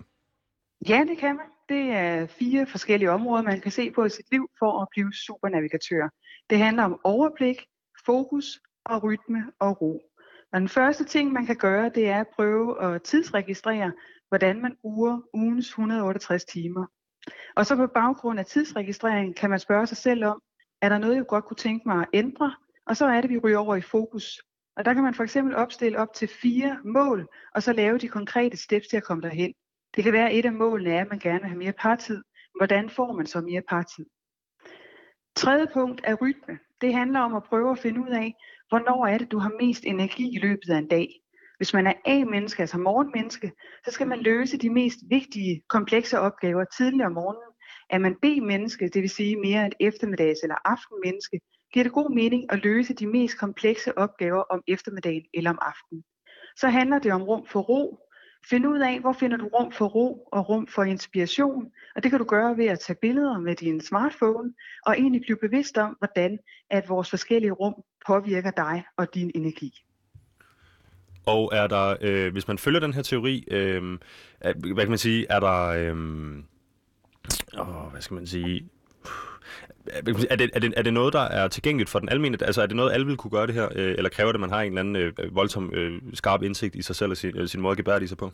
Ja, det kan man. Det er fire forskellige områder, man kan se på i sit liv for at blive supernavigatør. Det handler om overblik, fokus og rytme og ro. Og den første ting, man kan gøre, det er at prøve at tidsregistrere, hvordan man bruger ugens 168 timer. Og så på baggrund af tidsregistrering kan man spørge sig selv om, er der noget, jeg godt kunne tænke mig at ændre? Og så er det, vi ryger over i fokus. Og der kan man for eksempel opstille op til fire mål, og så lave de konkrete steps til at komme derhen. Det kan være, at et af målene er, at man gerne vil have mere partid. Hvordan får man så mere partid? Tredje punkt er rytme. Det handler om at prøve at finde ud af, hvornår er det, du har mest energi i løbet af en dag. Hvis man er A-menneske, altså morgenmenneske, så skal man løse de mest vigtige, komplekse opgaver tidligere om morgenen. Er man B-menneske, det vil sige mere et eftermiddags- eller aftenmenneske, giver det god mening at løse de mest komplekse opgaver om eftermiddagen eller om aftenen. Så handler det om rum for ro. Find ud af, hvor finder du rum for ro og rum for inspiration. Og det kan du gøre ved at tage billeder med din smartphone og egentlig blive bevidst om, hvordan at vores forskellige rum påvirker dig og din energi. Og er der, øh, hvis man følger den her teori, øh, hvad kan man sige, er der, øh, åh, hvad skal man sige, Øh, er det, er, det, er det noget, der er tilgængeligt for den almindelige? Altså er det noget, alle vil kunne gøre det her? Øh, eller kræver det, at man har en eller anden øh, øh, voldsom øh, skarp indsigt i sig selv og sin, øh, sin måde at gebære sig på?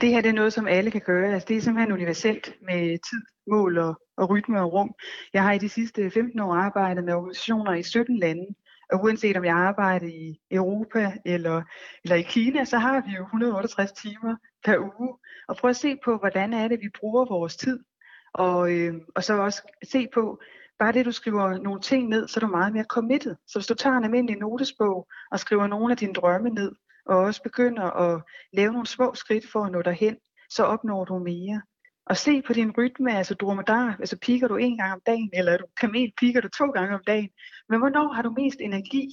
Det her det er noget, som alle kan gøre. Altså, det er simpelthen universelt med tid, mål og, og rytme og rum. Jeg har i de sidste 15 år arbejdet med organisationer i 17 lande. Og uanset om jeg arbejder i Europa eller, eller i Kina, så har vi jo 168 timer per uge. Og prøv at se på, hvordan er det, vi bruger vores tid. Og, øh, og så også se på, bare det du skriver nogle ting ned, så er du meget mere committed. Så hvis du tager en almindelig notesbog og skriver nogle af dine drømme ned, og også begynder at lave nogle små skridt for at nå derhen, så opnår du mere. Og se på din rytme, altså dromedar, altså piker du en gang om dagen, eller du kamel, piker du to gange om dagen. Men hvornår har du mest energi?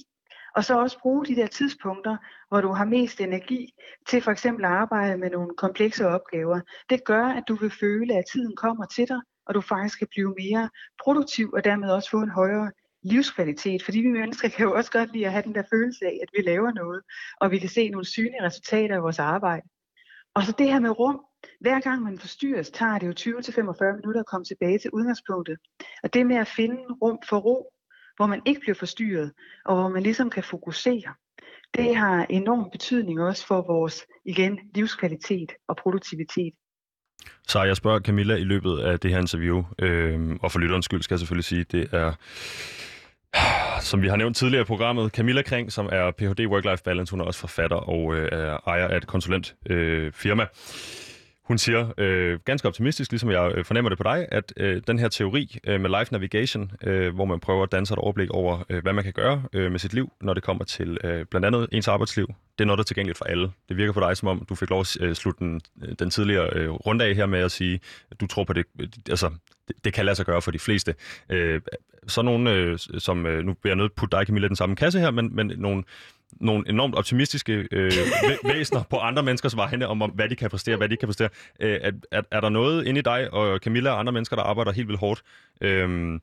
Og så også bruge de der tidspunkter, hvor du har mest energi til for eksempel at arbejde med nogle komplekse opgaver. Det gør, at du vil føle, at tiden kommer til dig, og du faktisk kan blive mere produktiv og dermed også få en højere livskvalitet. Fordi vi mennesker kan jo også godt lide at have den der følelse af, at vi laver noget, og vi kan se nogle synlige resultater af vores arbejde. Og så det her med rum. Hver gang man forstyrres, tager det jo 20-45 minutter at komme tilbage til udgangspunktet. Og det med at finde rum for ro, hvor man ikke bliver forstyrret, og hvor man ligesom kan fokusere, det har enorm betydning også for vores, igen, livskvalitet og produktivitet. Så jeg spørger Camilla i løbet af det her interview, øh, og for lytterens skyld skal jeg selvfølgelig sige, det er, som vi har nævnt tidligere i programmet, Camilla Kring, som er Ph.D. Work-Life Balance. Hun er også forfatter og øh, er ejer af et konsulentfirma. Øh, firma. Hun siger øh, ganske optimistisk, ligesom jeg øh, fornemmer det på dig, at øh, den her teori øh, med life navigation, øh, hvor man prøver at danse et overblik over, øh, hvad man kan gøre øh, med sit liv, når det kommer til øh, blandt andet ens arbejdsliv, det er noget, der er tilgængeligt for alle. Det virker for dig, som om du fik lov at øh, slutte den, øh, den tidligere øh, runde af her med at sige, at du tror på det, altså, det, det kan lade sig gøre for de fleste. Øh, så nogle, øh, som, øh, nu bliver jeg nødt putte dig, Camilla, den samme kasse her, men, men nogle nogle enormt optimistiske øh, væsener på andre menneskers vegne om, om, hvad de kan præstere, hvad de ikke kan præstere. Øh, er, er, er der noget inde i dig og Camilla og andre mennesker, der arbejder helt vildt hårdt, øh,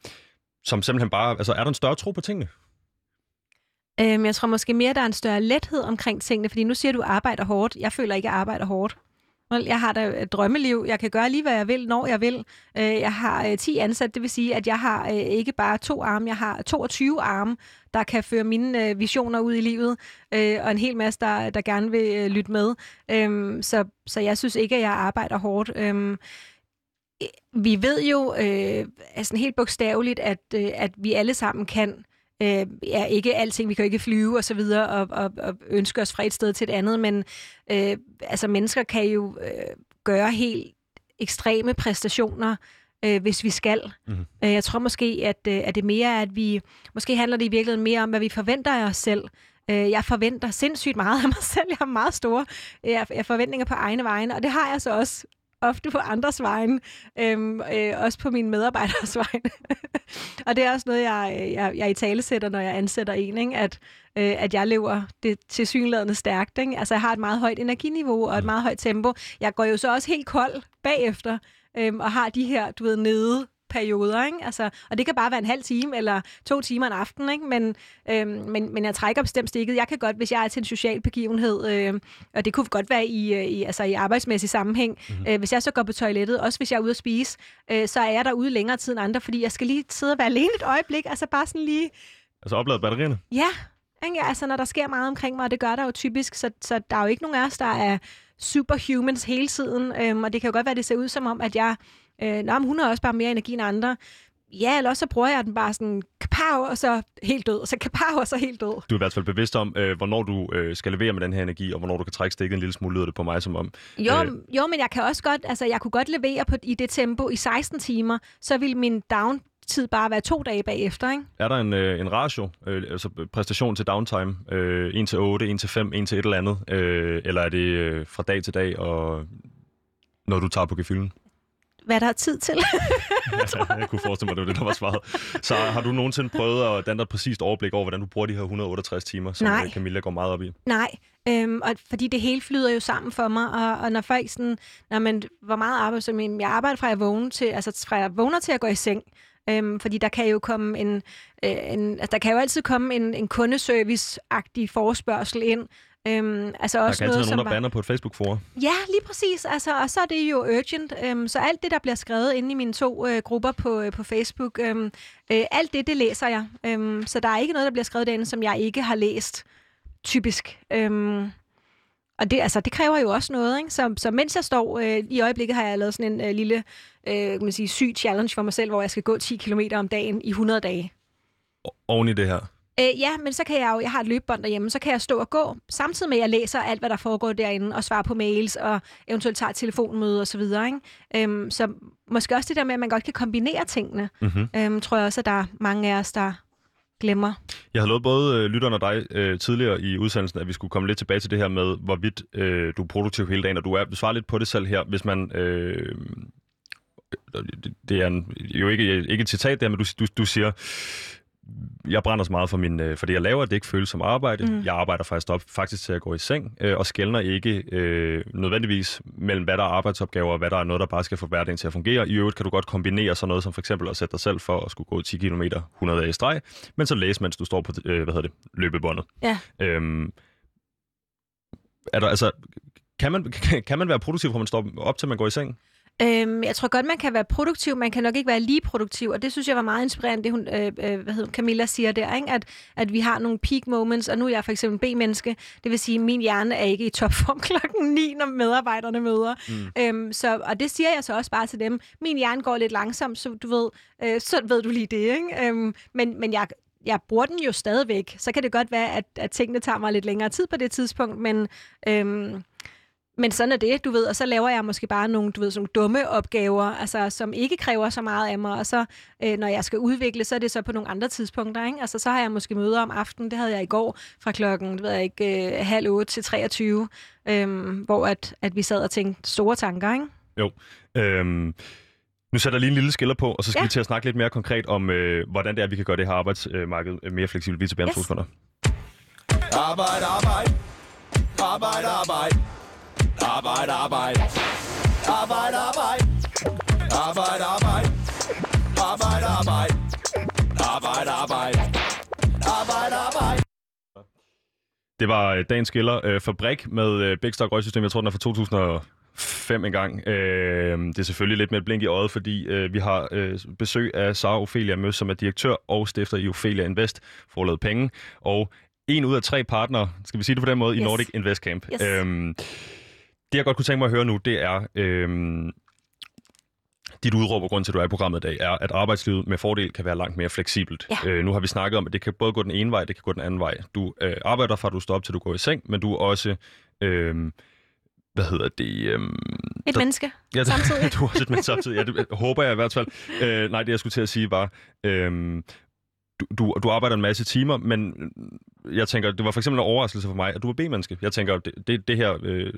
som simpelthen bare... Altså, er der en større tro på tingene? Øhm, jeg tror måske mere, der er en større lethed omkring tingene, fordi nu siger du, arbejder hårdt. Jeg føler ikke, at jeg arbejder hårdt. Jeg har da et drømmeliv. Jeg kan gøre lige, hvad jeg vil, når jeg vil. Øh, jeg har øh, 10 ansat, det vil sige, at jeg har øh, ikke bare to arme, jeg har 22 arme, der kan føre mine visioner ud i livet, og en hel masse, der, der gerne vil lytte med. Øhm, så, så jeg synes ikke, at jeg arbejder hårdt. Øhm, vi ved jo altså helt bogstaveligt, at, at vi alle sammen kan øh, ja, ikke alting, vi kan jo ikke flyve og så videre og, og, og ønske os fra et sted til et andet, men øh, altså mennesker kan jo øh, gøre helt ekstreme præstationer, øh, hvis vi skal. Mm-hmm. Øh, jeg tror måske, at, øh, at det mere er, at vi, måske handler det i virkeligheden mere om, hvad vi forventer af os selv. Øh, jeg forventer sindssygt meget af mig [LAUGHS] selv. Jeg har meget store jeg, jeg forventninger på egne vegne, og det har jeg så også ofte på andres vegne, øhm, øh, også på mine medarbejderes [LAUGHS] vegne. og det er også noget, jeg, jeg, jeg i tale sætter, når jeg ansætter en, ikke? At, øh, at jeg lever det til synlædende stærkt. Ikke? Altså, jeg har et meget højt energiniveau og et mm. meget højt tempo. Jeg går jo så også helt kold bagefter, øhm, og har de her, du ved, nede perioder, ikke? Altså, og det kan bare være en halv time eller to timer en aften, ikke? Men, øhm, men, men jeg trækker bestemt stikket. Jeg kan godt, hvis jeg er til en social begivenhed, øh, og det kunne godt være i, øh, i, altså i arbejdsmæssig sammenhæng, mm-hmm. øh, hvis jeg så går på toilettet, også hvis jeg er ude at spise, øh, så er jeg derude længere tid end andre, fordi jeg skal lige sidde og være alene et øjeblik, altså bare sådan lige... Altså oplade batterierne? Ja, ikke? altså når der sker meget omkring mig, og det gør der jo typisk, så, så der er jo ikke nogen af os, der er superhumans hele tiden, øhm, og det kan jo godt være, at det ser ud som om, at jeg Øh, nå, men hun har også bare mere energi end andre. Ja, eller også så bruger jeg den bare sådan kapav, og så helt død, og så kapav, og så helt død. Du er i hvert fald bevidst om, øh, hvornår du øh, skal levere med den her energi, og hvornår du kan trække stikket en lille smule, lyder det på mig som om. Jo, øh, jo men jeg kan også godt, altså jeg kunne godt levere på, i det tempo i 16 timer, så vil min down tid bare være to dage bagefter, ikke? Er der en, øh, en ratio, øh, altså præstation til downtime, øh, 1 til 8, 1 til 5, 1 til et eller andet, øh, eller er det øh, fra dag til dag, og når du tager på gefylden? Hvad der er tid til. [LAUGHS] ja, jeg kunne forestille mig, det var det, der var svaret. Så har du nogensinde prøvet at danne et præcist overblik over, hvordan du bruger de her 168 timer, som Nej. Camilla går meget op i? Nej, øhm, og fordi det hele flyder jo sammen for mig, og, og når folk sådan, når man, hvor meget arbejder, så jeg arbejder fra jeg vågner til, altså fra jeg vågner til at gå i seng, Øhm, fordi der kan jo komme en, øh, en altså der kan jo altid komme en, en kundeservice-agtig forespørgsel ind, Øhm, altså også der kan altid noget, nogen, der banner på et Facebook-forum. Ja, lige præcis. Altså, og så er det jo urgent. Øhm, så alt det, der bliver skrevet inde i mine to øh, grupper på, øh, på Facebook, øhm, øh, alt det, det læser jeg. Øhm, så der er ikke noget, der bliver skrevet derinde, som jeg ikke har læst, typisk. Øhm, og det, altså, det kræver jo også noget. Ikke? Så, så mens jeg står, øh, i øjeblikket har jeg lavet sådan en øh, lille øh, kan man sige, syg challenge for mig selv, hvor jeg skal gå 10 km om dagen i 100 dage. Oven i det her? Øh, ja, men så kan jeg jo, jeg har et løbebånd derhjemme, så kan jeg stå og gå, samtidig med at jeg læser alt, hvad der foregår derinde, og svarer på mails, og eventuelt tager telefonmøde og så videre. Ikke? Øhm, så måske også det der med, at man godt kan kombinere tingene, mm-hmm. øhm, tror jeg også, at der er mange af os, der glemmer. Jeg har lovet både øh, lytterne og dig øh, tidligere i udsendelsen, at vi skulle komme lidt tilbage til det her med, hvorvidt øh, du er produktiv hele dagen, og du er, du svarer lidt på det selv her, hvis man... Øh, det er en, jo ikke, ikke et citat der, men du, du, du siger, jeg brænder så meget for, min, øh, for det, jeg laver, at det ikke føles som arbejde. Mm. Jeg arbejder faktisk op faktisk til at gå i seng, øh, og skældner ikke øh, nødvendigvis mellem, hvad der er arbejdsopgaver, og hvad der er noget, der bare skal få hverdagen til at fungere. I øvrigt kan du godt kombinere sådan noget som for eksempel at sætte dig selv for at skulle gå 10 km 100 dage i streg, men så læse, mens du står på øh, hvad hedder det, løbebåndet. Ja. Øhm, er der, altså, kan man, [LAUGHS] kan man være produktiv, fra man står op til man går i seng? Øhm, jeg tror godt, man kan være produktiv, man kan nok ikke være lige produktiv, og det synes jeg var meget inspirerende, det hun, øh, øh, hvad hedder, Camilla siger der, ikke? At, at vi har nogle peak moments, og nu er jeg for eksempel B-menneske, det vil sige, at min hjerne er ikke i topform [LAUGHS] klokken 9, når medarbejderne møder. Mm. Øhm, så, og det siger jeg så også bare til dem. Min hjerne går lidt langsomt, så du ved, øh, så ved du lige det, ikke? Øhm, men, men jeg, jeg bruger den jo stadigvæk. Så kan det godt være, at, at tingene tager mig lidt længere tid på det tidspunkt, men... Øhm, men sådan er det, du ved, og så laver jeg måske bare nogle, du ved, sådan nogle dumme opgaver, altså, som ikke kræver så meget af mig, og så, øh, når jeg skal udvikle, så er det så på nogle andre tidspunkter, ikke? Altså, så har jeg måske møder om aftenen, det havde jeg i går, fra klokken, det ved jeg ikke, øh, halv otte til 23, øh, hvor at, at vi sad og tænkte store tanker, ikke? Jo. Øhm, nu sætter jeg lige en lille skiller på, og så skal Ja. ja. vi til at snakke lidt mere konkret om, øh, hvordan det er, vi kan gøre det her arbejdsmarked øh, mere fleksibelt. Vi er tilbage om Yes. to sekunder. Arbejde, arbejde. Arbejde, arbejde. Arbejde, arbejde. Arbejde, arbejde. Arbejde, arbejde. Arbejde, arbejde. Arbejde, arbejde. Arbejde, arbejde. Det var øh, dagens skiller. Øh, fabrik med øh, Big Stock Røgsystem. Jeg tror, den er fra 2005 engang. Øh, det er selvfølgelig lidt med et blink i øjet, fordi øh, vi har øh, besøg af Sara Ophelia Møs, som er direktør og stifter i Ophelia Invest, for at lave penge. Og en ud af tre partnere, skal vi sige det på den måde, yes. i. Nordic Invest Camp. Yes. Øhm, det, jeg godt kunne tænke mig at høre nu, det er... Øhm, dit udråb og grund til, at du er i programmet i dag, er, at arbejdslivet med fordel kan være langt mere fleksibelt. Ja. Øh, nu har vi snakket om, at det kan både gå den ene vej, det kan gå den anden vej. Du øh, arbejder fra, at du står op til, du går i seng, men du er også... Øh, hvad hedder det? Øh, Et menneske. Ja, [LAUGHS] Samtidig. du er også et men samtidig. Ja, det håber jeg i hvert fald. Øh, nej, det jeg skulle til at sige var, øh, du, du, du arbejder en masse timer, men jeg tænker, det var for eksempel en overraskelse for mig, at du var B-menneske. Jeg tænker, det, det, det her, øh,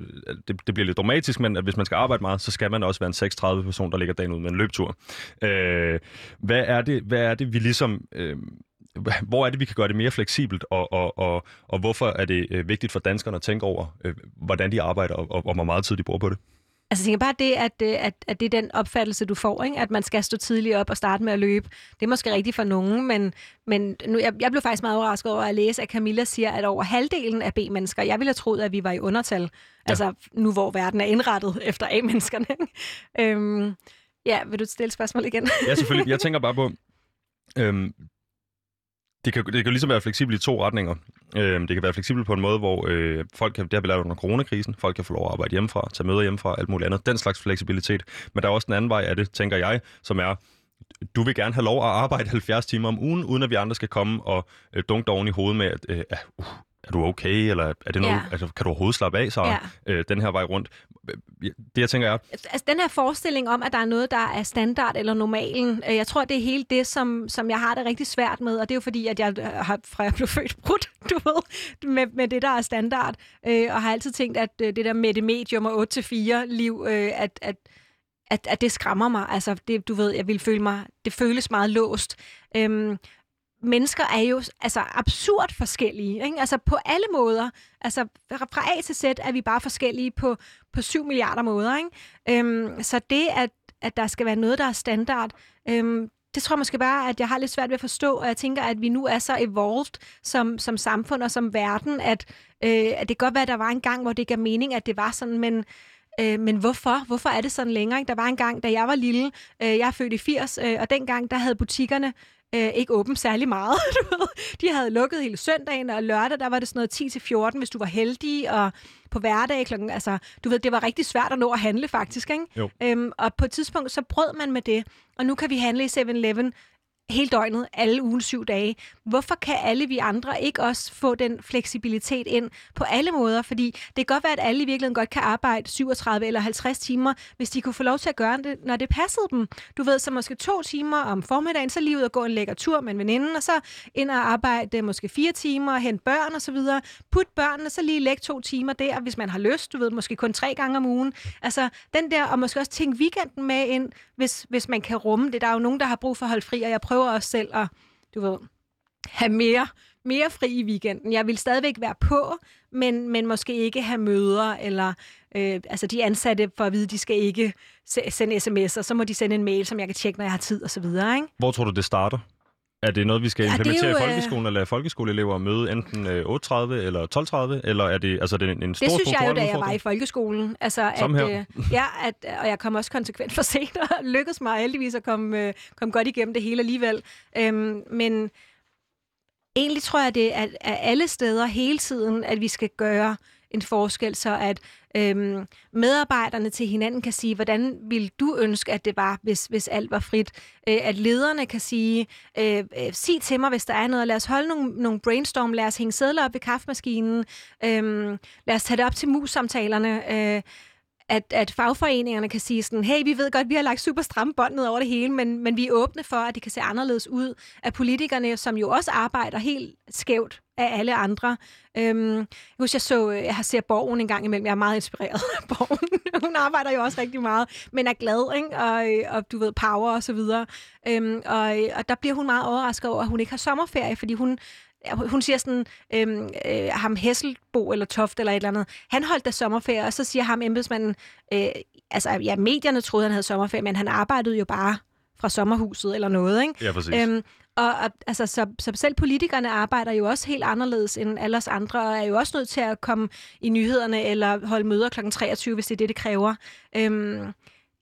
det, det bliver lidt dramatisk, men at hvis man skal arbejde meget, så skal man også være en 36 person, der ligger dagen ud med en løbetur. Øh, hvad, er det, hvad er det, vi ligesom... Øh, hvor er det, vi kan gøre det mere fleksibelt, og, og, og, og hvorfor er det øh, vigtigt for danskerne at tænke over, øh, hvordan de arbejder, og, og, og hvor meget tid de bruger på det? Altså, jeg tænker bare det, at, øh, at, at det er den opfattelse, du får, ikke? at man skal stå tidligt op og starte med at løbe. Det er måske rigtigt for nogen, men, men nu, jeg, jeg blev faktisk meget overrasket over at læse, at Camilla siger, at over halvdelen af B-mennesker, jeg ville have troet, at vi var i undertal, ja. altså nu hvor verden er indrettet [LAUGHS] efter A-menneskerne. øhm, ja, vil du stille spørgsmål igen? Ja, selvfølgelig. Jeg [LAUGHS] tænker bare på, øhm, det kan, det kan ligesom være fleksibelt i to retninger. Øh, det kan være fleksibelt på en måde, hvor øh, folk kan, det har vi lært under coronakrisen, folk kan få lov at arbejde hjemmefra, tage møder hjemmefra, alt muligt andet. Den slags fleksibilitet. Men der er også den anden vej af det, tænker jeg, som er, du vil gerne have lov at arbejde [LAUGHS] 70 timer om ugen, uden at vi andre skal komme og øh, dunke dig oven i hovedet med, at øh, uh, er du okay, eller er det noget, Ja. altså, kan du overhovedet slappe af, så Ja. øh, den her vej rundt. Det jeg tænker er, altså, den her forestilling om, at der er noget, der er standard eller normalen, øh, jeg tror, det er hele det, som, som jeg har det rigtig svært med, og det er jo fordi, at jeg øh, har, fra jeg blev født brudt, [LAUGHS] du ved, med, med det, der er standard, øh, og har altid tænkt, at øh, det der med det medium og 8-4 liv, øh, at, at at, at det skræmmer mig. Altså, det, du ved, jeg vil føle mig, det føles meget låst. Øhm, mennesker er jo altså absurd forskellige, ikke? Altså på alle måder. Altså fra A til Z er vi bare forskellige på, på 7 milliarder måder, ikke? Øhm, så det, at, at der skal være noget, der er standard, øhm, det tror jeg måske bare, at jeg har lidt svært ved at forstå, og jeg tænker, at vi nu er så evolved som, som samfund og som verden, at, øh, at det kan godt være, at der var en gang, hvor det gav mening, at det var sådan, men Øh, men hvorfor? Hvorfor er det sådan længere? Ikke? Der var en gang, da jeg var lille, øh, jeg er født i 80, øh, og dengang, der havde butikkerne øh, ikke åbent særlig meget. [LAUGHS] Du ved. De havde lukket hele søndagen, og lørdag, der var det sådan noget 10-14, hvis du var heldig, og på hverdag klokken, altså, du ved, det var rigtig svært at nå at handle faktisk, ikke? Jo. Øhm, og på et tidspunkt, så brød man med det, og nu kan vi handle i 7-Eleven hele døgnet, alle ugen syv dage. Hvorfor kan alle vi andre ikke også få den fleksibilitet ind på alle måder? Fordi det kan godt være, at alle i virkeligheden godt kan arbejde 37 eller 50 timer, hvis de kunne få lov til at gøre det, når det passede dem. Du ved, så måske to timer om formiddagen, så lige ud og gå en lækker tur med en veninde, og så ind og arbejde måske fire timer, hente børn og så videre. Put børnene, så lige lægge to timer der, hvis man har lyst, du ved, måske kun tre gange om ugen. Altså, den der, og måske også tænke weekenden med ind, hvis, hvis man kan rumme det. Der er jo nogen, der har brug for at holde fri, og jeg prøver også selv at, du ved, have mere, mere fri i weekenden. Jeg vil stadigvæk være på, men, men måske ikke have møder, eller øh, altså de ansatte for at vide, de skal ikke sende sms'er, så må de sende en mail, som jeg kan tjekke, når jeg har tid og så videre. Ikke? Hvor tror du, det starter? Er det noget, vi skal Ja, er implementere jo, i øh, folkeskolen, eller lade folkeskoleelever møde enten øh, 8.30 eller 12.30, eller er det, altså, er det en, en stor Det synes jeg jo, da jeg var i folkeskolen. Altså, Som at, her. Øh, ja, at, og jeg kom også konsekvent for sent, og [LAUGHS] lykkedes mig heldigvis at komme, øh, komme godt igennem det hele alligevel. Øhm, men egentlig tror jeg, det er at, at alle steder hele tiden, at vi skal gøre en forskel, så at øhm, medarbejderne til hinanden kan sige, hvordan vil du ønske, at det var, hvis, hvis alt var frit? Øh, at lederne kan sige, øh, øh, sig til mig, hvis der er noget, lad os holde nogle, nogle brainstorm, lad os hænge sædler op ved kaffemaskinen, øh, lad os tage det op til mus-samtalerne, øh, at, at fagforeningerne kan sige sådan, hey, vi ved godt, vi har lagt super stramme bånd ned over det hele, men, men vi er åbne for, at det kan se anderledes ud. At politikerne, som jo også arbejder helt skævt af alle andre. Øhm, jeg husker, jeg så, jeg har set Borgen en gang imellem. Jeg er meget inspireret af [LAUGHS] Borgen. Hun arbejder jo også rigtig meget, men er glad, ikke? Og, og du ved, power og så videre. Øhm, og, og der bliver hun meget overrasket over, at hun ikke har sommerferie, fordi hun hun siger sådan, øhm, øh, ham Hesselbo eller Toft eller et eller andet, han holdt da sommerferie, og så siger ham embedsmanden, øh, altså ja, medierne troede, han havde sommerferie, men han arbejdede jo bare fra sommerhuset eller noget, ikke? Ja, præcis. Øhm, og, og altså, så, så selv politikerne arbejder jo også helt anderledes end alle os andre, og er jo også nødt til at komme i nyhederne eller holde møder kl. 23, hvis det er det, det kræver. Øhm,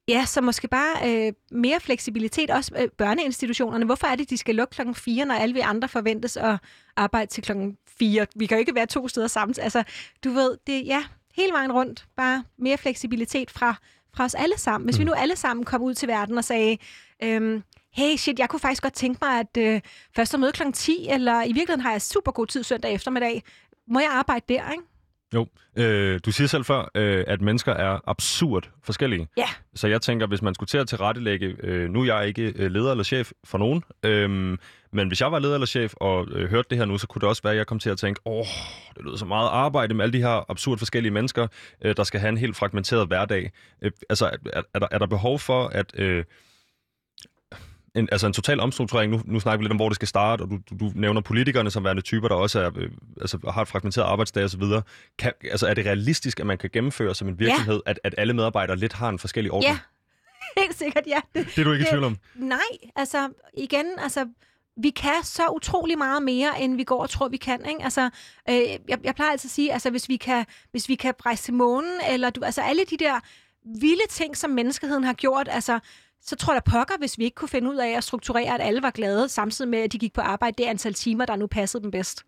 ja, så måske bare øh, mere fleksibilitet, også øh, børneinstitutionerne. Hvorfor er det, de skal lukke klokken 4, når alle vi andre forventes at arbejde til klokken 4? Vi kan jo ikke være to steder sammen. Altså, du ved, det ja, hele vejen rundt. Bare mere fleksibilitet fra, fra os alle sammen. Hvis vi nu alle sammen kom ud til verden og sagde, øhm, hey shit, jeg kunne faktisk godt tænke mig, at øh, først at møde klokken 10, eller i virkeligheden har jeg super god tid søndag eftermiddag. Må jeg arbejde der, ikke? Jo, øh, du siger selv før, øh, at mennesker er absurd forskellige. Ja. Så jeg tænker, hvis man skulle til at tilrettelægge, øh, nu er jeg ikke øh, leder eller chef for nogen, øh, men hvis jeg var leder eller chef og øh, hørte det her nu, så kunne det også være, at jeg kom til at tænke, åh, det lyder så meget arbejde med alle de her absurd forskellige mennesker, øh, der skal have en helt fragmenteret hverdag. Øh, altså, er, er, der, er der behov for, at... Øh, en, altså en total omstrukturering. Nu, nu snakker vi lidt om, hvor det skal starte, og du, du, du nævner politikerne som værende typer, der også er, øh, altså, har et fragmenteret arbejdsdag osv. Kan, altså, er det realistisk, at man kan gennemføre som en virksomhed, ja. at, at alle medarbejdere lidt har en forskellig orden? Ja, [LAUGHS] helt sikkert, ja. Det, Det er du ikke i tvivl om? Nej, altså igen, altså vi kan så utrolig meget mere, end vi går og tror, vi kan. Ikke? Altså, øh, jeg, jeg plejer altid at sige, altså hvis vi kan, hvis vi kan rejse til månen, eller du, altså alle de der vilde ting, som menneskeheden har gjort, altså så tror jeg da pokker, hvis vi ikke kunne finde ud af at strukturere, at alle var glade, samtidig med, at de gik på arbejde det antal timer, der nu passede dem bedst.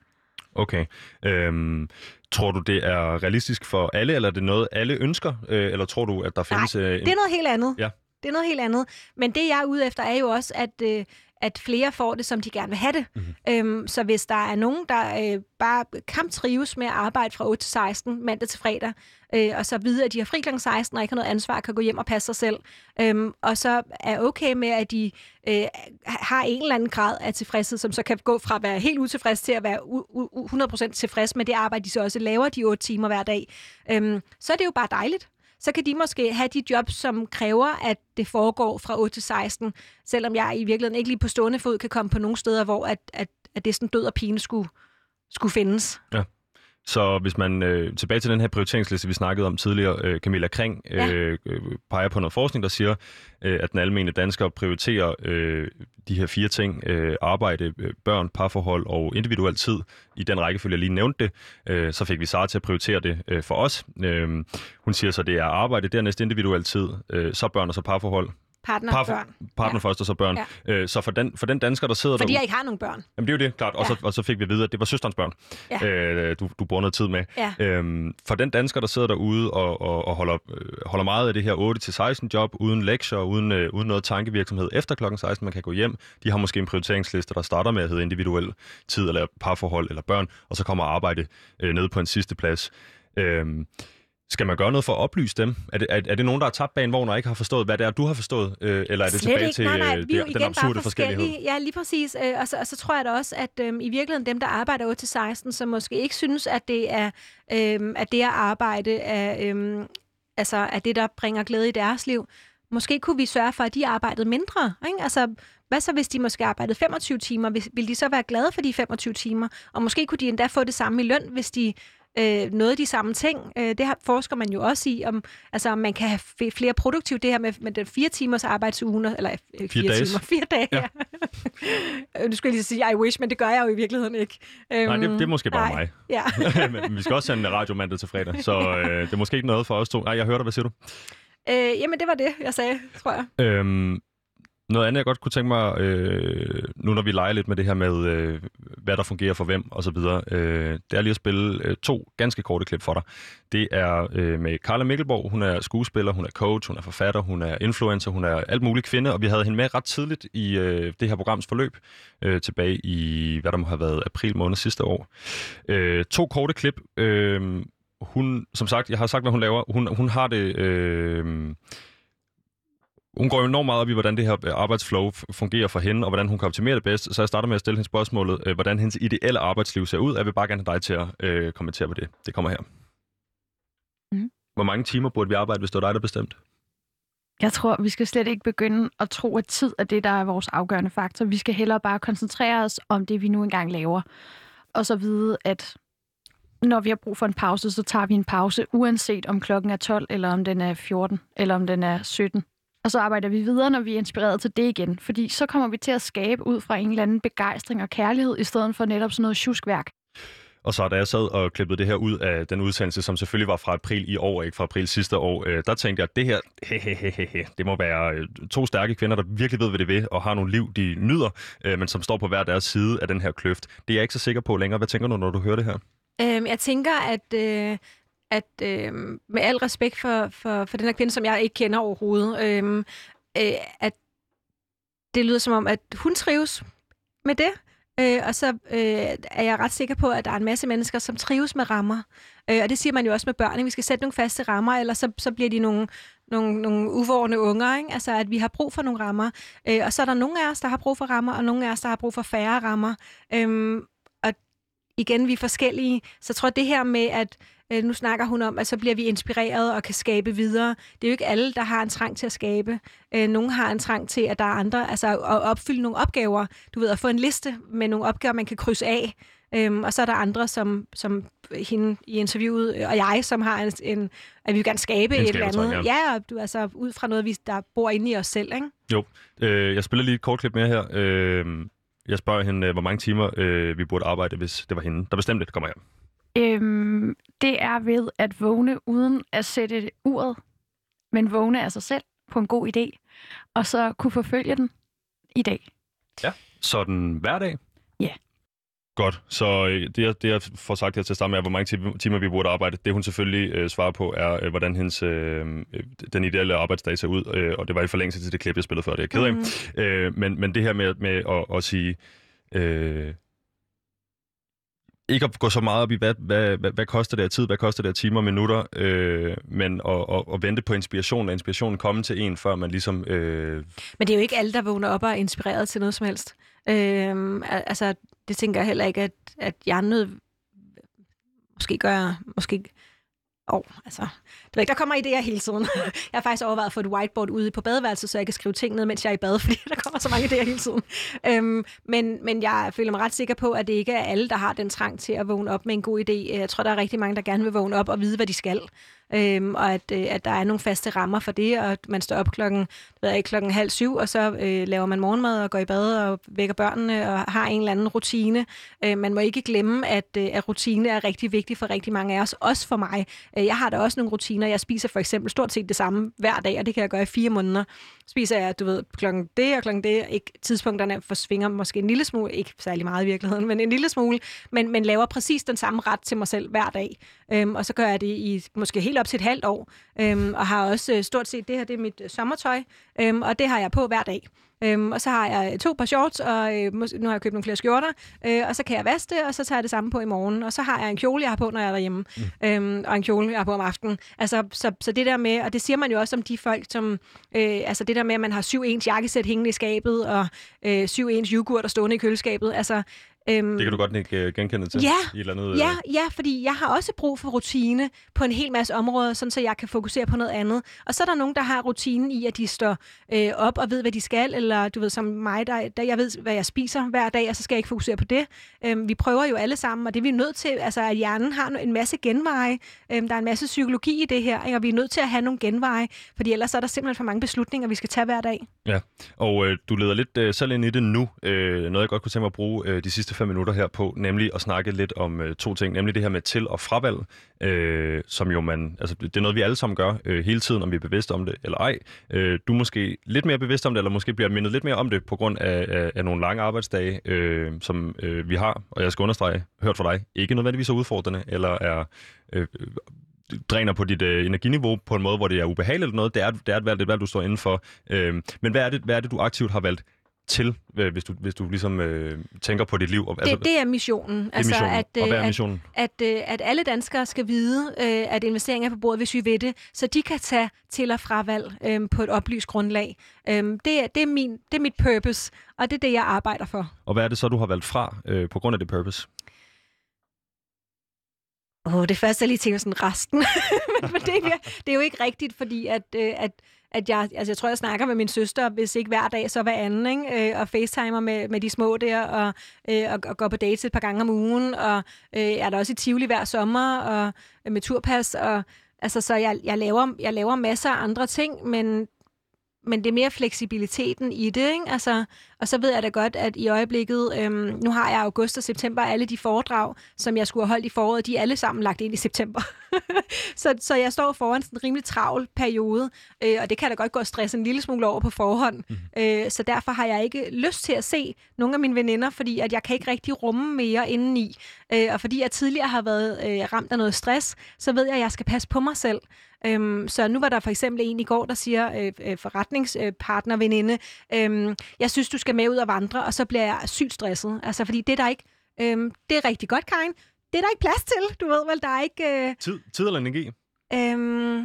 Okay. Øhm, tror du, det er realistisk for alle, eller er det noget, alle ønsker? Øh, eller tror du, at der findes... øh, en... Det er noget helt andet. Ja. Det er noget helt andet. Men det, jeg er ude efter, er jo også, at, øh, at flere får det, som de gerne vil have det. Mhm. Mm-hmm. Øhm, så hvis der er nogen, der øh, bare kan trives med at arbejde fra 8 til 16, mandag til fredag, øh, og så vide, at de har fri kl. 16 og ikke har noget ansvar, kan gå hjem og passe sig selv, øhm, og så er okay med, at de øh, har en eller anden grad af tilfredshed, som så kan gå fra at være helt utilfreds til at være u- u- 100% tilfreds med det arbejde, de så også laver de 8 timer hver dag, øhm, så er det jo bare dejligt så kan de måske have de jobs, som kræver, at det foregår fra 8 til 16, selvom jeg i virkeligheden ikke lige på stående fod kan komme på nogle steder, hvor at, at, at det sådan død og pine skulle, skulle findes. Så hvis man øh, tilbage til den her prioriteringsliste, vi snakkede om tidligere, øh, Camilla Kring Ja. øh, øh, peger på noget forskning, der siger, øh, at den almindelige dansker prioriterer øh, de her fire ting, øh, arbejde, øh, børn, parforhold og individuel tid, i den rækkefølge, jeg lige nævnte det. Øh, så fik vi Sara til at prioritere det øh, for os. Øh, hun siger så, det er arbejde, dernæst individuel tid, øh, så børn og så parforhold. Partner, Parfor- børn. Partner ja. først og så børn. Ja. Øh, så for den, for den dansker, der sidder Fordi derude... jeg ikke har nogen børn. Jamen det er jo det, klart. Og, Ja. så, og så fik vi at vide, at det var søsterens børn, Ja. øh, du, du bruger noget tid med. Ja. Øhm, for den dansker, der sidder derude og, og, og holder, øh, holder meget af det her 8-16 job, uden lektier, uden, øh, uden noget tankevirksomhed efter klokken 16, man kan gå hjem, de har måske en prioriteringsliste, der starter med at hedde individuel tid, eller parforhold, eller børn, og så kommer arbejde øh, ned på en sidste plads. Øhm, skal man gøre noget for at oplyse dem? Er det, er, er det nogen, der har tabt bag en vogn og ikke har forstået, hvad det er, du har forstået? Øh, eller er det Slet tilbage ikke. til nej, nej, øh, vi er jo det, igen den absurde bare forskellighed? Ja, lige præcis. Øh, og, så, og så tror jeg da også, at øhm, i virkeligheden dem, der arbejder 8-16, som måske ikke synes, at det er øhm, at det at arbejde er, øhm, altså, er det, der bringer glæde i deres liv, måske kunne vi sørge for, at de arbejdede mindre. Ikke? Altså, hvad så, hvis de måske arbejdede 25 timer? Vil de så være glade for de 25 timer? Og måske kunne de endda få det samme i løn, hvis de øh, noget af de samme ting. Øh, det har, forsker man jo også i, om, altså, om man kan have flere produktivt, det her med, med den fire timers arbejdsuge, eller øh, fire dages. timer, fire dage. Ja. Ja. [LAUGHS] nu skulle jeg lige sige, I wish, men det gør jeg jo i virkeligheden ikke. Nej, det, det er måske bare nej. mig. [LAUGHS] Ja. [LAUGHS] Men vi skal også sende radio mandag til fredag, så øh, det er måske ikke noget for os to. Nej, jeg hørte dig. Hvad siger du? Øh, jamen, det var det, jeg sagde, tror jeg. Øhm, noget andet, jeg godt kunne tænke mig, øh, nu når vi leger lidt med det her med, øh, hvad der fungerer for hvem og så videre, øh, det er lige at spille øh, to ganske korte klip for dig. Det er øh, med Carla Mikkelborg. Hun er skuespiller, hun er coach, hun er forfatter, hun er influencer, hun er alt muligt kvinde, og vi havde hende med ret tidligt i øh, det her programs forløb, øh, tilbage i, hvad der må have været april måned sidste år. Øh, to korte klip. Øh, hun, som sagt, jeg har sagt, hvad hun laver. Hun, hun har det... Øh, hun går jo enormt meget op i, hvordan det her øh, arbejdsflow fungerer for hende, og hvordan hun kan optimere det bedst. Så jeg starter med at stille hende spørgsmålet, øh, hvordan hendes ideelle arbejdsliv ser ud. Jeg vil bare gerne have dig til at øh, kommentere på det. Det kommer her. Mhm. Hvor mange timer burde vi arbejde, hvis det var dig, der bestemte? Jeg tror, vi skal slet ikke begynde at tro, at tid er det, der er vores afgørende faktor. Vi skal hellere bare koncentrere os om det, vi nu engang laver. Og så vide, at når vi har brug for en pause, så tager vi en pause, uanset om klokken er 12, eller om den er 14, eller om den er 17. Og så arbejder vi videre, når vi er inspireret til det igen. Fordi så kommer vi til at skabe ud fra en eller anden begejstring og kærlighed, i stedet for netop sådan noget tjuskværk. Og så da jeg sad og klippede det her ud af den udsendelse, som selvfølgelig var fra april i år, ikke fra april sidste år, øh, der tænkte jeg, at det her, he, he, he, he, he, det må være øh, to stærke kvinder, der virkelig ved, hvad det vil, og har nogle liv, de nyder, øh, men som står på hver deres side af den her kløft. Det er jeg ikke så sikker på længere. Hvad tænker du, når du hører det her? Øhm, jeg tænker, at, øh, at øh, med al respekt for, for, for den her kvinde, som jeg ikke kender overhovedet, øh, øh, at det lyder som om, at hun trives med det. Øh, og så øh, er jeg ret sikker på, at der er en masse mennesker, som trives med rammer. Øh, og det siger man jo også med børn. Ikke? Vi skal sætte nogle faste rammer, ellers så, så bliver de nogle, nogle, nogle uvårende unger. Ikke? Altså, at vi har brug for nogle rammer. Øh, og så er der nogle af os, der har brug for rammer, og nogle af os, der har brug for færre rammer. Øh, og igen, vi er forskellige. Så jeg tror, det her med, at øh, nu snakker hun om, at så bliver vi inspireret og kan skabe videre. Det er jo ikke alle, der har en trang til at skabe. Øh, nogle har en trang til, at der er andre, altså at opfylde nogle opgaver. Du ved, at få en liste med nogle opgaver, man kan krydse af. Øhm, og så er der andre, som, som hende i interviewet, øh, og jeg, som har en, en at vi vil gerne skabe et eller andet. Ja, og du, altså ud fra noget, vi, der bor inde i os selv, ikke? Jo, øh, jeg spiller lige et kort klip mere her. Øh, jeg spørger hende, øh, hvor mange timer øh, vi burde arbejde, hvis det var hende, der bestemte det. Kommer her. Øhm, det er ved at vågne uden at sætte uret, men vågne af sig selv på en god idé, og så kunne forfølge den i dag. Sådan hver dag? Ja. Godt. Så øh, det, jeg, det, jeg får sagt her til at starte med, er, hvor mange ti- timer vi burde arbejde. Det, hun selvfølgelig øh, svarer på, er, øh, hvordan hendes, øh, øh, den ideelle arbejdsdag ser ud. Øh, og det var i forlængelse til det klip, jeg spillede før. Det er jeg ked af. Mhm. Øh, men, men det her med, med at, at sige... Øh, ikke at gå så meget op i, hvad, hvad, hvad, hvad koster det af tid, hvad koster det af timer og minutter, øh, men at, at, at vente på inspiration, og inspirationen komme til en, før man ligesom... Øh, Men det er jo ikke alle, der vågner op og er inspireret til noget som helst. Øh, altså, det tænker jeg heller ikke, at, at jeg er nød... Måske gør jeg... Måske... Åh, oh, altså... Det ved ikke, der kommer idéer hele tiden. [LAUGHS] jeg har faktisk overvejet at få et whiteboard ude på badeværelset, så jeg kan skrive ting ned, mens jeg er i bad, [LAUGHS] fordi der kommer så mange idéer hele tiden. Øhm, men, men jeg føler mig ret sikker på, at det ikke er alle, der har den trang til at vågne op med en god idé. Jeg tror, der er rigtig mange, der gerne vil vågne op og vide, hvad de skal. Øhm, og at, øh, at der er nogle faste rammer for det, og at man står op klokken, ved jeg klokken halv syv, og så øh, laver man morgenmad og går i bad og vækker børnene og har en eller anden rutine. Øh, man må ikke glemme, at, øh, at rutine er rigtig vigtig for rigtig mange af os, også for mig. Øh, jeg har da også nogle rutiner. Jeg spiser for eksempel stort set det samme hver dag, og det kan jeg gøre i fire måneder. Spiser jeg, du ved, klokken det og klokken det. Ikke, tidspunkterne forsvinger måske en lille smule, ikke særlig meget i virkeligheden, men en lille smule, men, men laver præcis den samme ret til mig selv hver dag. Øhm, og så gør jeg det i måske helt op til et halvt år, øhm, og har også øh, stort set, det her det er mit øh, sommertøj, øhm, og det har jeg på hver dag. Øhm, og så har jeg to par shorts, og øh, nu har jeg købt nogle flere skjorter, øh, og så kan jeg vaske det, og så tager jeg det samme på i morgen. Og så har jeg en kjole, jeg har på, når jeg er derhjemme, mm. øhm, og en kjole, jeg har på om aftenen. Altså, så, så det der med, og det siger man jo også om de folk, som, øh, altså det der med, at man har syv ens jakkesæt hængende i skabet, og øh, syv ens yoghurt der stående i køleskabet, altså Øhm, Det kan du godt ikke øh, genkende til Ja, i eller andet... Ja, øh, ja, fordi jeg har også brug for rutine på en hel masse områder, sådan så jeg kan fokusere på noget andet. Og så er der nogen, der har rutinen i, at de står øh, op og ved, hvad de skal, eller du ved, som mig, der, der jeg ved, hvad jeg spiser hver dag, og så skal jeg ikke fokusere på det. Øhm, vi prøver jo alle sammen, og det er vi nødt til, altså at hjernen har en masse genveje. Øhm, der er en masse psykologi i det her, ikke? og vi er nødt til at have nogle genveje, fordi ellers er der simpelthen for mange beslutninger, vi skal tage hver dag. Ja, og øh, du leder lidt øh, selv ind i det nu. Øh, noget, jeg godt kunne tænke mig at bruge øh, de sidste fem minutter her på, nemlig at snakke lidt om øh, to ting. Nemlig det her med til- og fravalg, øh, som jo man... Altså, det er noget, vi alle sammen gør øh, hele tiden, om vi er bevidste om det eller ej. Øh, du er måske lidt mere bevidst om det, eller måske bliver mindet lidt mere om det på grund af, af, af nogle lange arbejdsdage, øh, som øh, vi har. Og jeg skal understrege, hørt fra dig, ikke nødvendigvis er udfordrende, eller er... Øh, øh, dræner på dit øh, energiniveau på en måde, hvor det er ubehageligt eller noget. Det er, det er et valg, det er et valg, du står indenfor. Øh, men hvad er, det, hvad er det, du aktivt har valgt til, øh, hvis, du, hvis du ligesom øh, tænker på dit liv? Altså, det, det er missionen. Det er missionen. Altså, at, og hvad er at, missionen? At, at, at alle danskere skal vide, øh, at investeringer er på bordet, hvis vi ved det, så de kan tage til- og fravalg øh, på et oplyst grundlag. Øh, det, er, det, er min, det er mit purpose, og det er det, jeg arbejder for. Og hvad er det så, du har valgt fra øh, på grund af det purpose? Åh, oh, det første, jeg lige tænker sådan resten. [LAUGHS] Men det, er, det er jo ikke rigtigt, fordi at, øh, at, at jeg, altså jeg tror, jeg snakker med min søster, hvis ikke hver dag, så hver anden, ikke? Øh, og facetimer med, med de små der, og, øh, og, og går på dates et par gange om ugen, og øh, er der også i Tivoli hver sommer, og øh, med turpas, og altså, så jeg, jeg, laver, jeg laver masser af andre ting, men men det er mere fleksibiliteten i det, ikke? Altså, og så ved jeg da godt, at i øjeblikket, øhm, nu har jeg august og september, alle de foredrag, som jeg skulle have holdt i foråret, de er alle sammen lagt ind i september. [LAUGHS] så, så jeg står foran sådan en rimelig travl periode, øh, og det kan da godt gå og stresse en lille smule over på forhånd. Mm. Øh, så derfor har jeg ikke lyst til at se nogle af mine veninder, fordi at jeg kan ikke rigtig rumme mere indeni. Øh, og fordi jeg tidligere har været øh, ramt af noget stress, så ved jeg, at jeg skal passe på mig selv. Øhm, så nu var der for eksempel en i går, der siger, øh, øh, forretningspartner, veninde, øh, jeg synes, du skal med ud og vandre, og så bliver jeg sygt stresset. Altså, fordi det er der ikke, øh, det er rigtig godt, Karin. Det er der ikke plads til, du ved vel, der er ikke... Øh, tid, tid eller energi? Øh,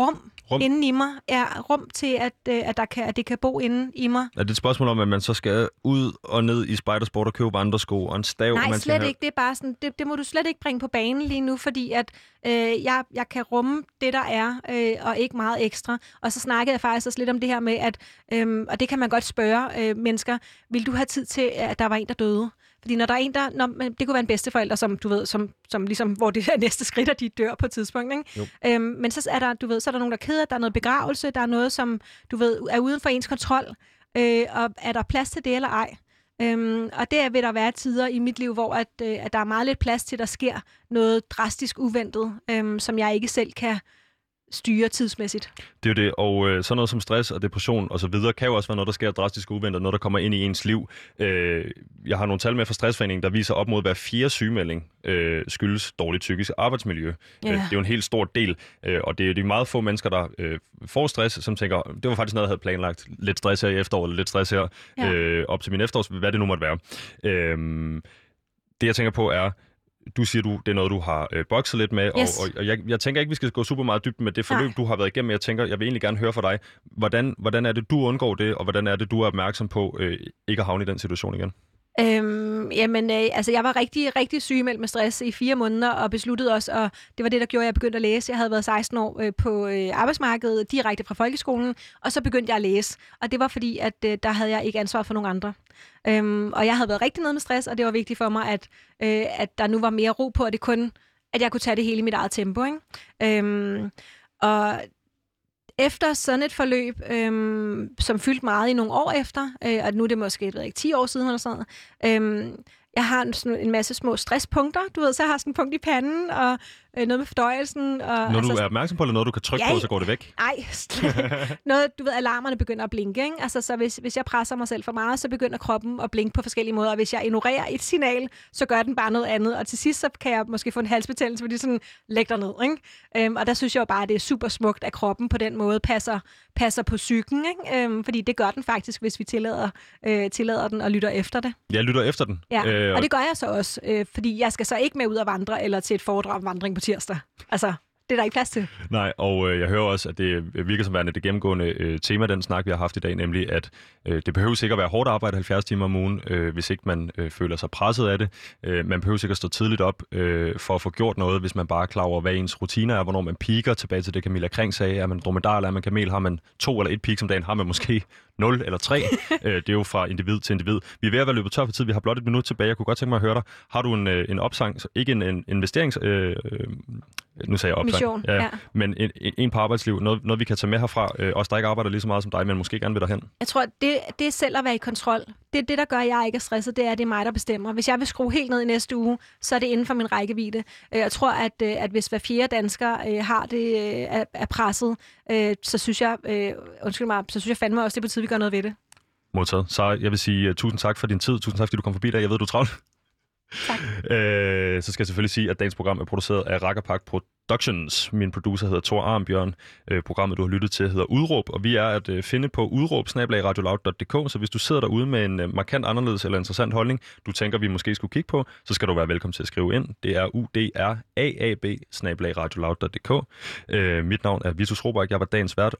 rum, rum inden i mig. Er rum til, at, øh, at, der kan, at det kan bo inden i mig. Er det et spørgsmål om, at man så skal ud og ned i spejdersport og købe vandresko og en stav? Nej, man slet have... ikke. Det er bare sådan, det, det må du slet ikke bringe på banen lige nu, fordi at øh, jeg, jeg kan rumme det, der er, øh, og ikke meget ekstra. Og så snakkede jeg faktisk også lidt om det her med, at, øh, og det kan man godt spørge øh, mennesker, vil du have tid til, at der var en, der døde? Fordi når der er en, der... Når, det kunne være en bedsteforælder, som du ved, som, som ligesom, hvor det er [LAUGHS] næste skridt, at de dør på et tidspunkt. Ikke? Øhm, men så er der, du ved, så er der nogen, der er ked af, der er noget begravelse, der er noget, som du ved, er uden for ens kontrol. Øh, og er der plads til det eller ej? Øhm, og der vil der være tider i mit liv, hvor at, øh, at der er meget lidt plads til, at der sker noget drastisk uventet, øh, som jeg ikke selv kan styre tidsmæssigt. Det er jo det, og øh, sådan noget som stress og depression og så videre, kan jo også være noget, der sker drastisk uventet, noget, der kommer ind i ens liv. Øh, jeg har nogle tal med fra Stressforeningen, der viser op mod hver fire sygemelding øh, skyldes dårligt psykisk arbejdsmiljø. Ja. Øh, det er jo en helt stor del, øh, og det er de meget få mennesker, der øh, får stress, som tænker, det var faktisk noget, jeg havde planlagt. Lidt stress her i efteråret, lidt stress her ja. øh, op til min efterårs, hvad det nu måtte være. Øh, det jeg tænker på er, du siger, du det er noget, du har øh, bokset lidt med, yes. og, og, og jeg, jeg tænker ikke, vi skal gå super meget dybt med det forløb, Nej. du har været igennem. Jeg tænker, jeg vil egentlig gerne høre fra dig, hvordan, hvordan er det, du undgår det, og hvordan er det, du er opmærksom på øh, ikke at havne i den situation igen? Øhm, jamen, øh, altså, jeg var rigtig, rigtig syg med stress i fire måneder, og besluttede også, og det var det, der gjorde, at jeg begyndte at læse. Jeg havde været 16 år øh, på øh, arbejdsmarkedet, direkte fra folkeskolen, og så begyndte jeg at læse. Og det var fordi, at øh, der havde jeg ikke ansvar for nogen andre. Øhm, og jeg havde været rigtig nede med stress, og det var vigtigt for mig, at, øh, at der nu var mere ro på, at det kun at jeg kunne tage det hele i mit eget tempo. Ikke? Øhm, og efter sådan et forløb, øhm, som fyldte meget i nogle år efter, øh, og nu er det måske ved ikke, 10 år siden eller sådan noget, øhm, jeg har en, en masse små stresspunkter, du ved, så jeg har sådan en punkt i panden, og øh, noget med fordøjelsen. Og, når du altså, er opmærksom på, eller noget, du kan trykke ja, på, så går det væk? Nej, noget, du ved, alarmerne begynder at blinke, ikke? Altså, så hvis, hvis jeg presser mig selv for meget, så begynder kroppen at blinke på forskellige måder, og hvis jeg ignorerer et signal, så gør den bare noget andet, og til sidst, så kan jeg måske få en halsbetændelse, fordi sådan, lægger ned, ikke? Øhm, og der synes jeg jo bare, at det er super smukt, at kroppen på den måde passer, passer på psyken, ikke? Øhm, fordi det gør den faktisk, hvis vi tillader, øh, tillader den og lytter efter det. Jeg lytter efter den. Ja, øh, og det gør jeg så også, øh, fordi jeg skal så ikke med ud og vandre, eller til et foredrag om vandring på tirsdag. Altså, det er der ikke plads til. Nej, og øh, jeg hører også, at det virker som værende det gennemgående øh, tema, den snak, vi har haft i dag, nemlig at øh, det behøver ikke at være hårdt arbejde 70 timer om ugen, øh, hvis ikke man øh, føler sig presset af det. Øh, man behøver ikke at stå tidligt op øh, for at få gjort noget, hvis man bare er klar over, hvad ens rutiner er, hvornår man piker tilbage til det, Camilla Kring sagde. Er man dromedar eller er man kamel? Har man to eller et peak som dagen? Har man måske 0 eller 3? [LAUGHS] øh, det er jo fra individ til individ. Vi er ved at være løbet tør for tid. Vi har blot et minut tilbage. Jeg kunne godt tænke mig at høre dig. Har du en, øh, en opsang, ikke en, en investerings... Øh, øh, nu sagde jeg opsang. Mission, ja. Men en, en, en på arbejdsliv, noget, noget vi kan tage med herfra, øh, os der ikke arbejder lige så meget som dig, men måske gerne vil derhen. Jeg tror, det, det er selv at være i kontrol. Det det, der gør, at jeg ikke er stresset. Det er, at det er mig, der bestemmer. Hvis jeg vil skrue helt ned i næste uge, så er det inden for min rækkevidde. Jeg tror, at, at hvis hver fjerde dansker har det er, presset, så synes jeg, undskyld mig, så synes jeg fandme også, det betyder, gør noget ved det. Modtaget. Så jeg vil sige uh, tusind tak for din tid. Tusind tak, fordi du kom forbi dag. Jeg ved, du er travlt. Tak. [LAUGHS] Øh, så skal jeg selvfølgelig sige, at dagens program er produceret af Rakkerpak Productions. Min producer hedder Thor Armbjørn. Øh, programmet, du har lyttet til, hedder Udråb, og vi er at øh, finde på udråb så hvis du sidder derude med en øh, markant anderledes eller interessant holdning, du tænker, vi måske skulle kigge på, så skal du være velkommen til at skrive ind. Det er udraab øh, Mit navn er Vitus Robak, jeg var dagens vært,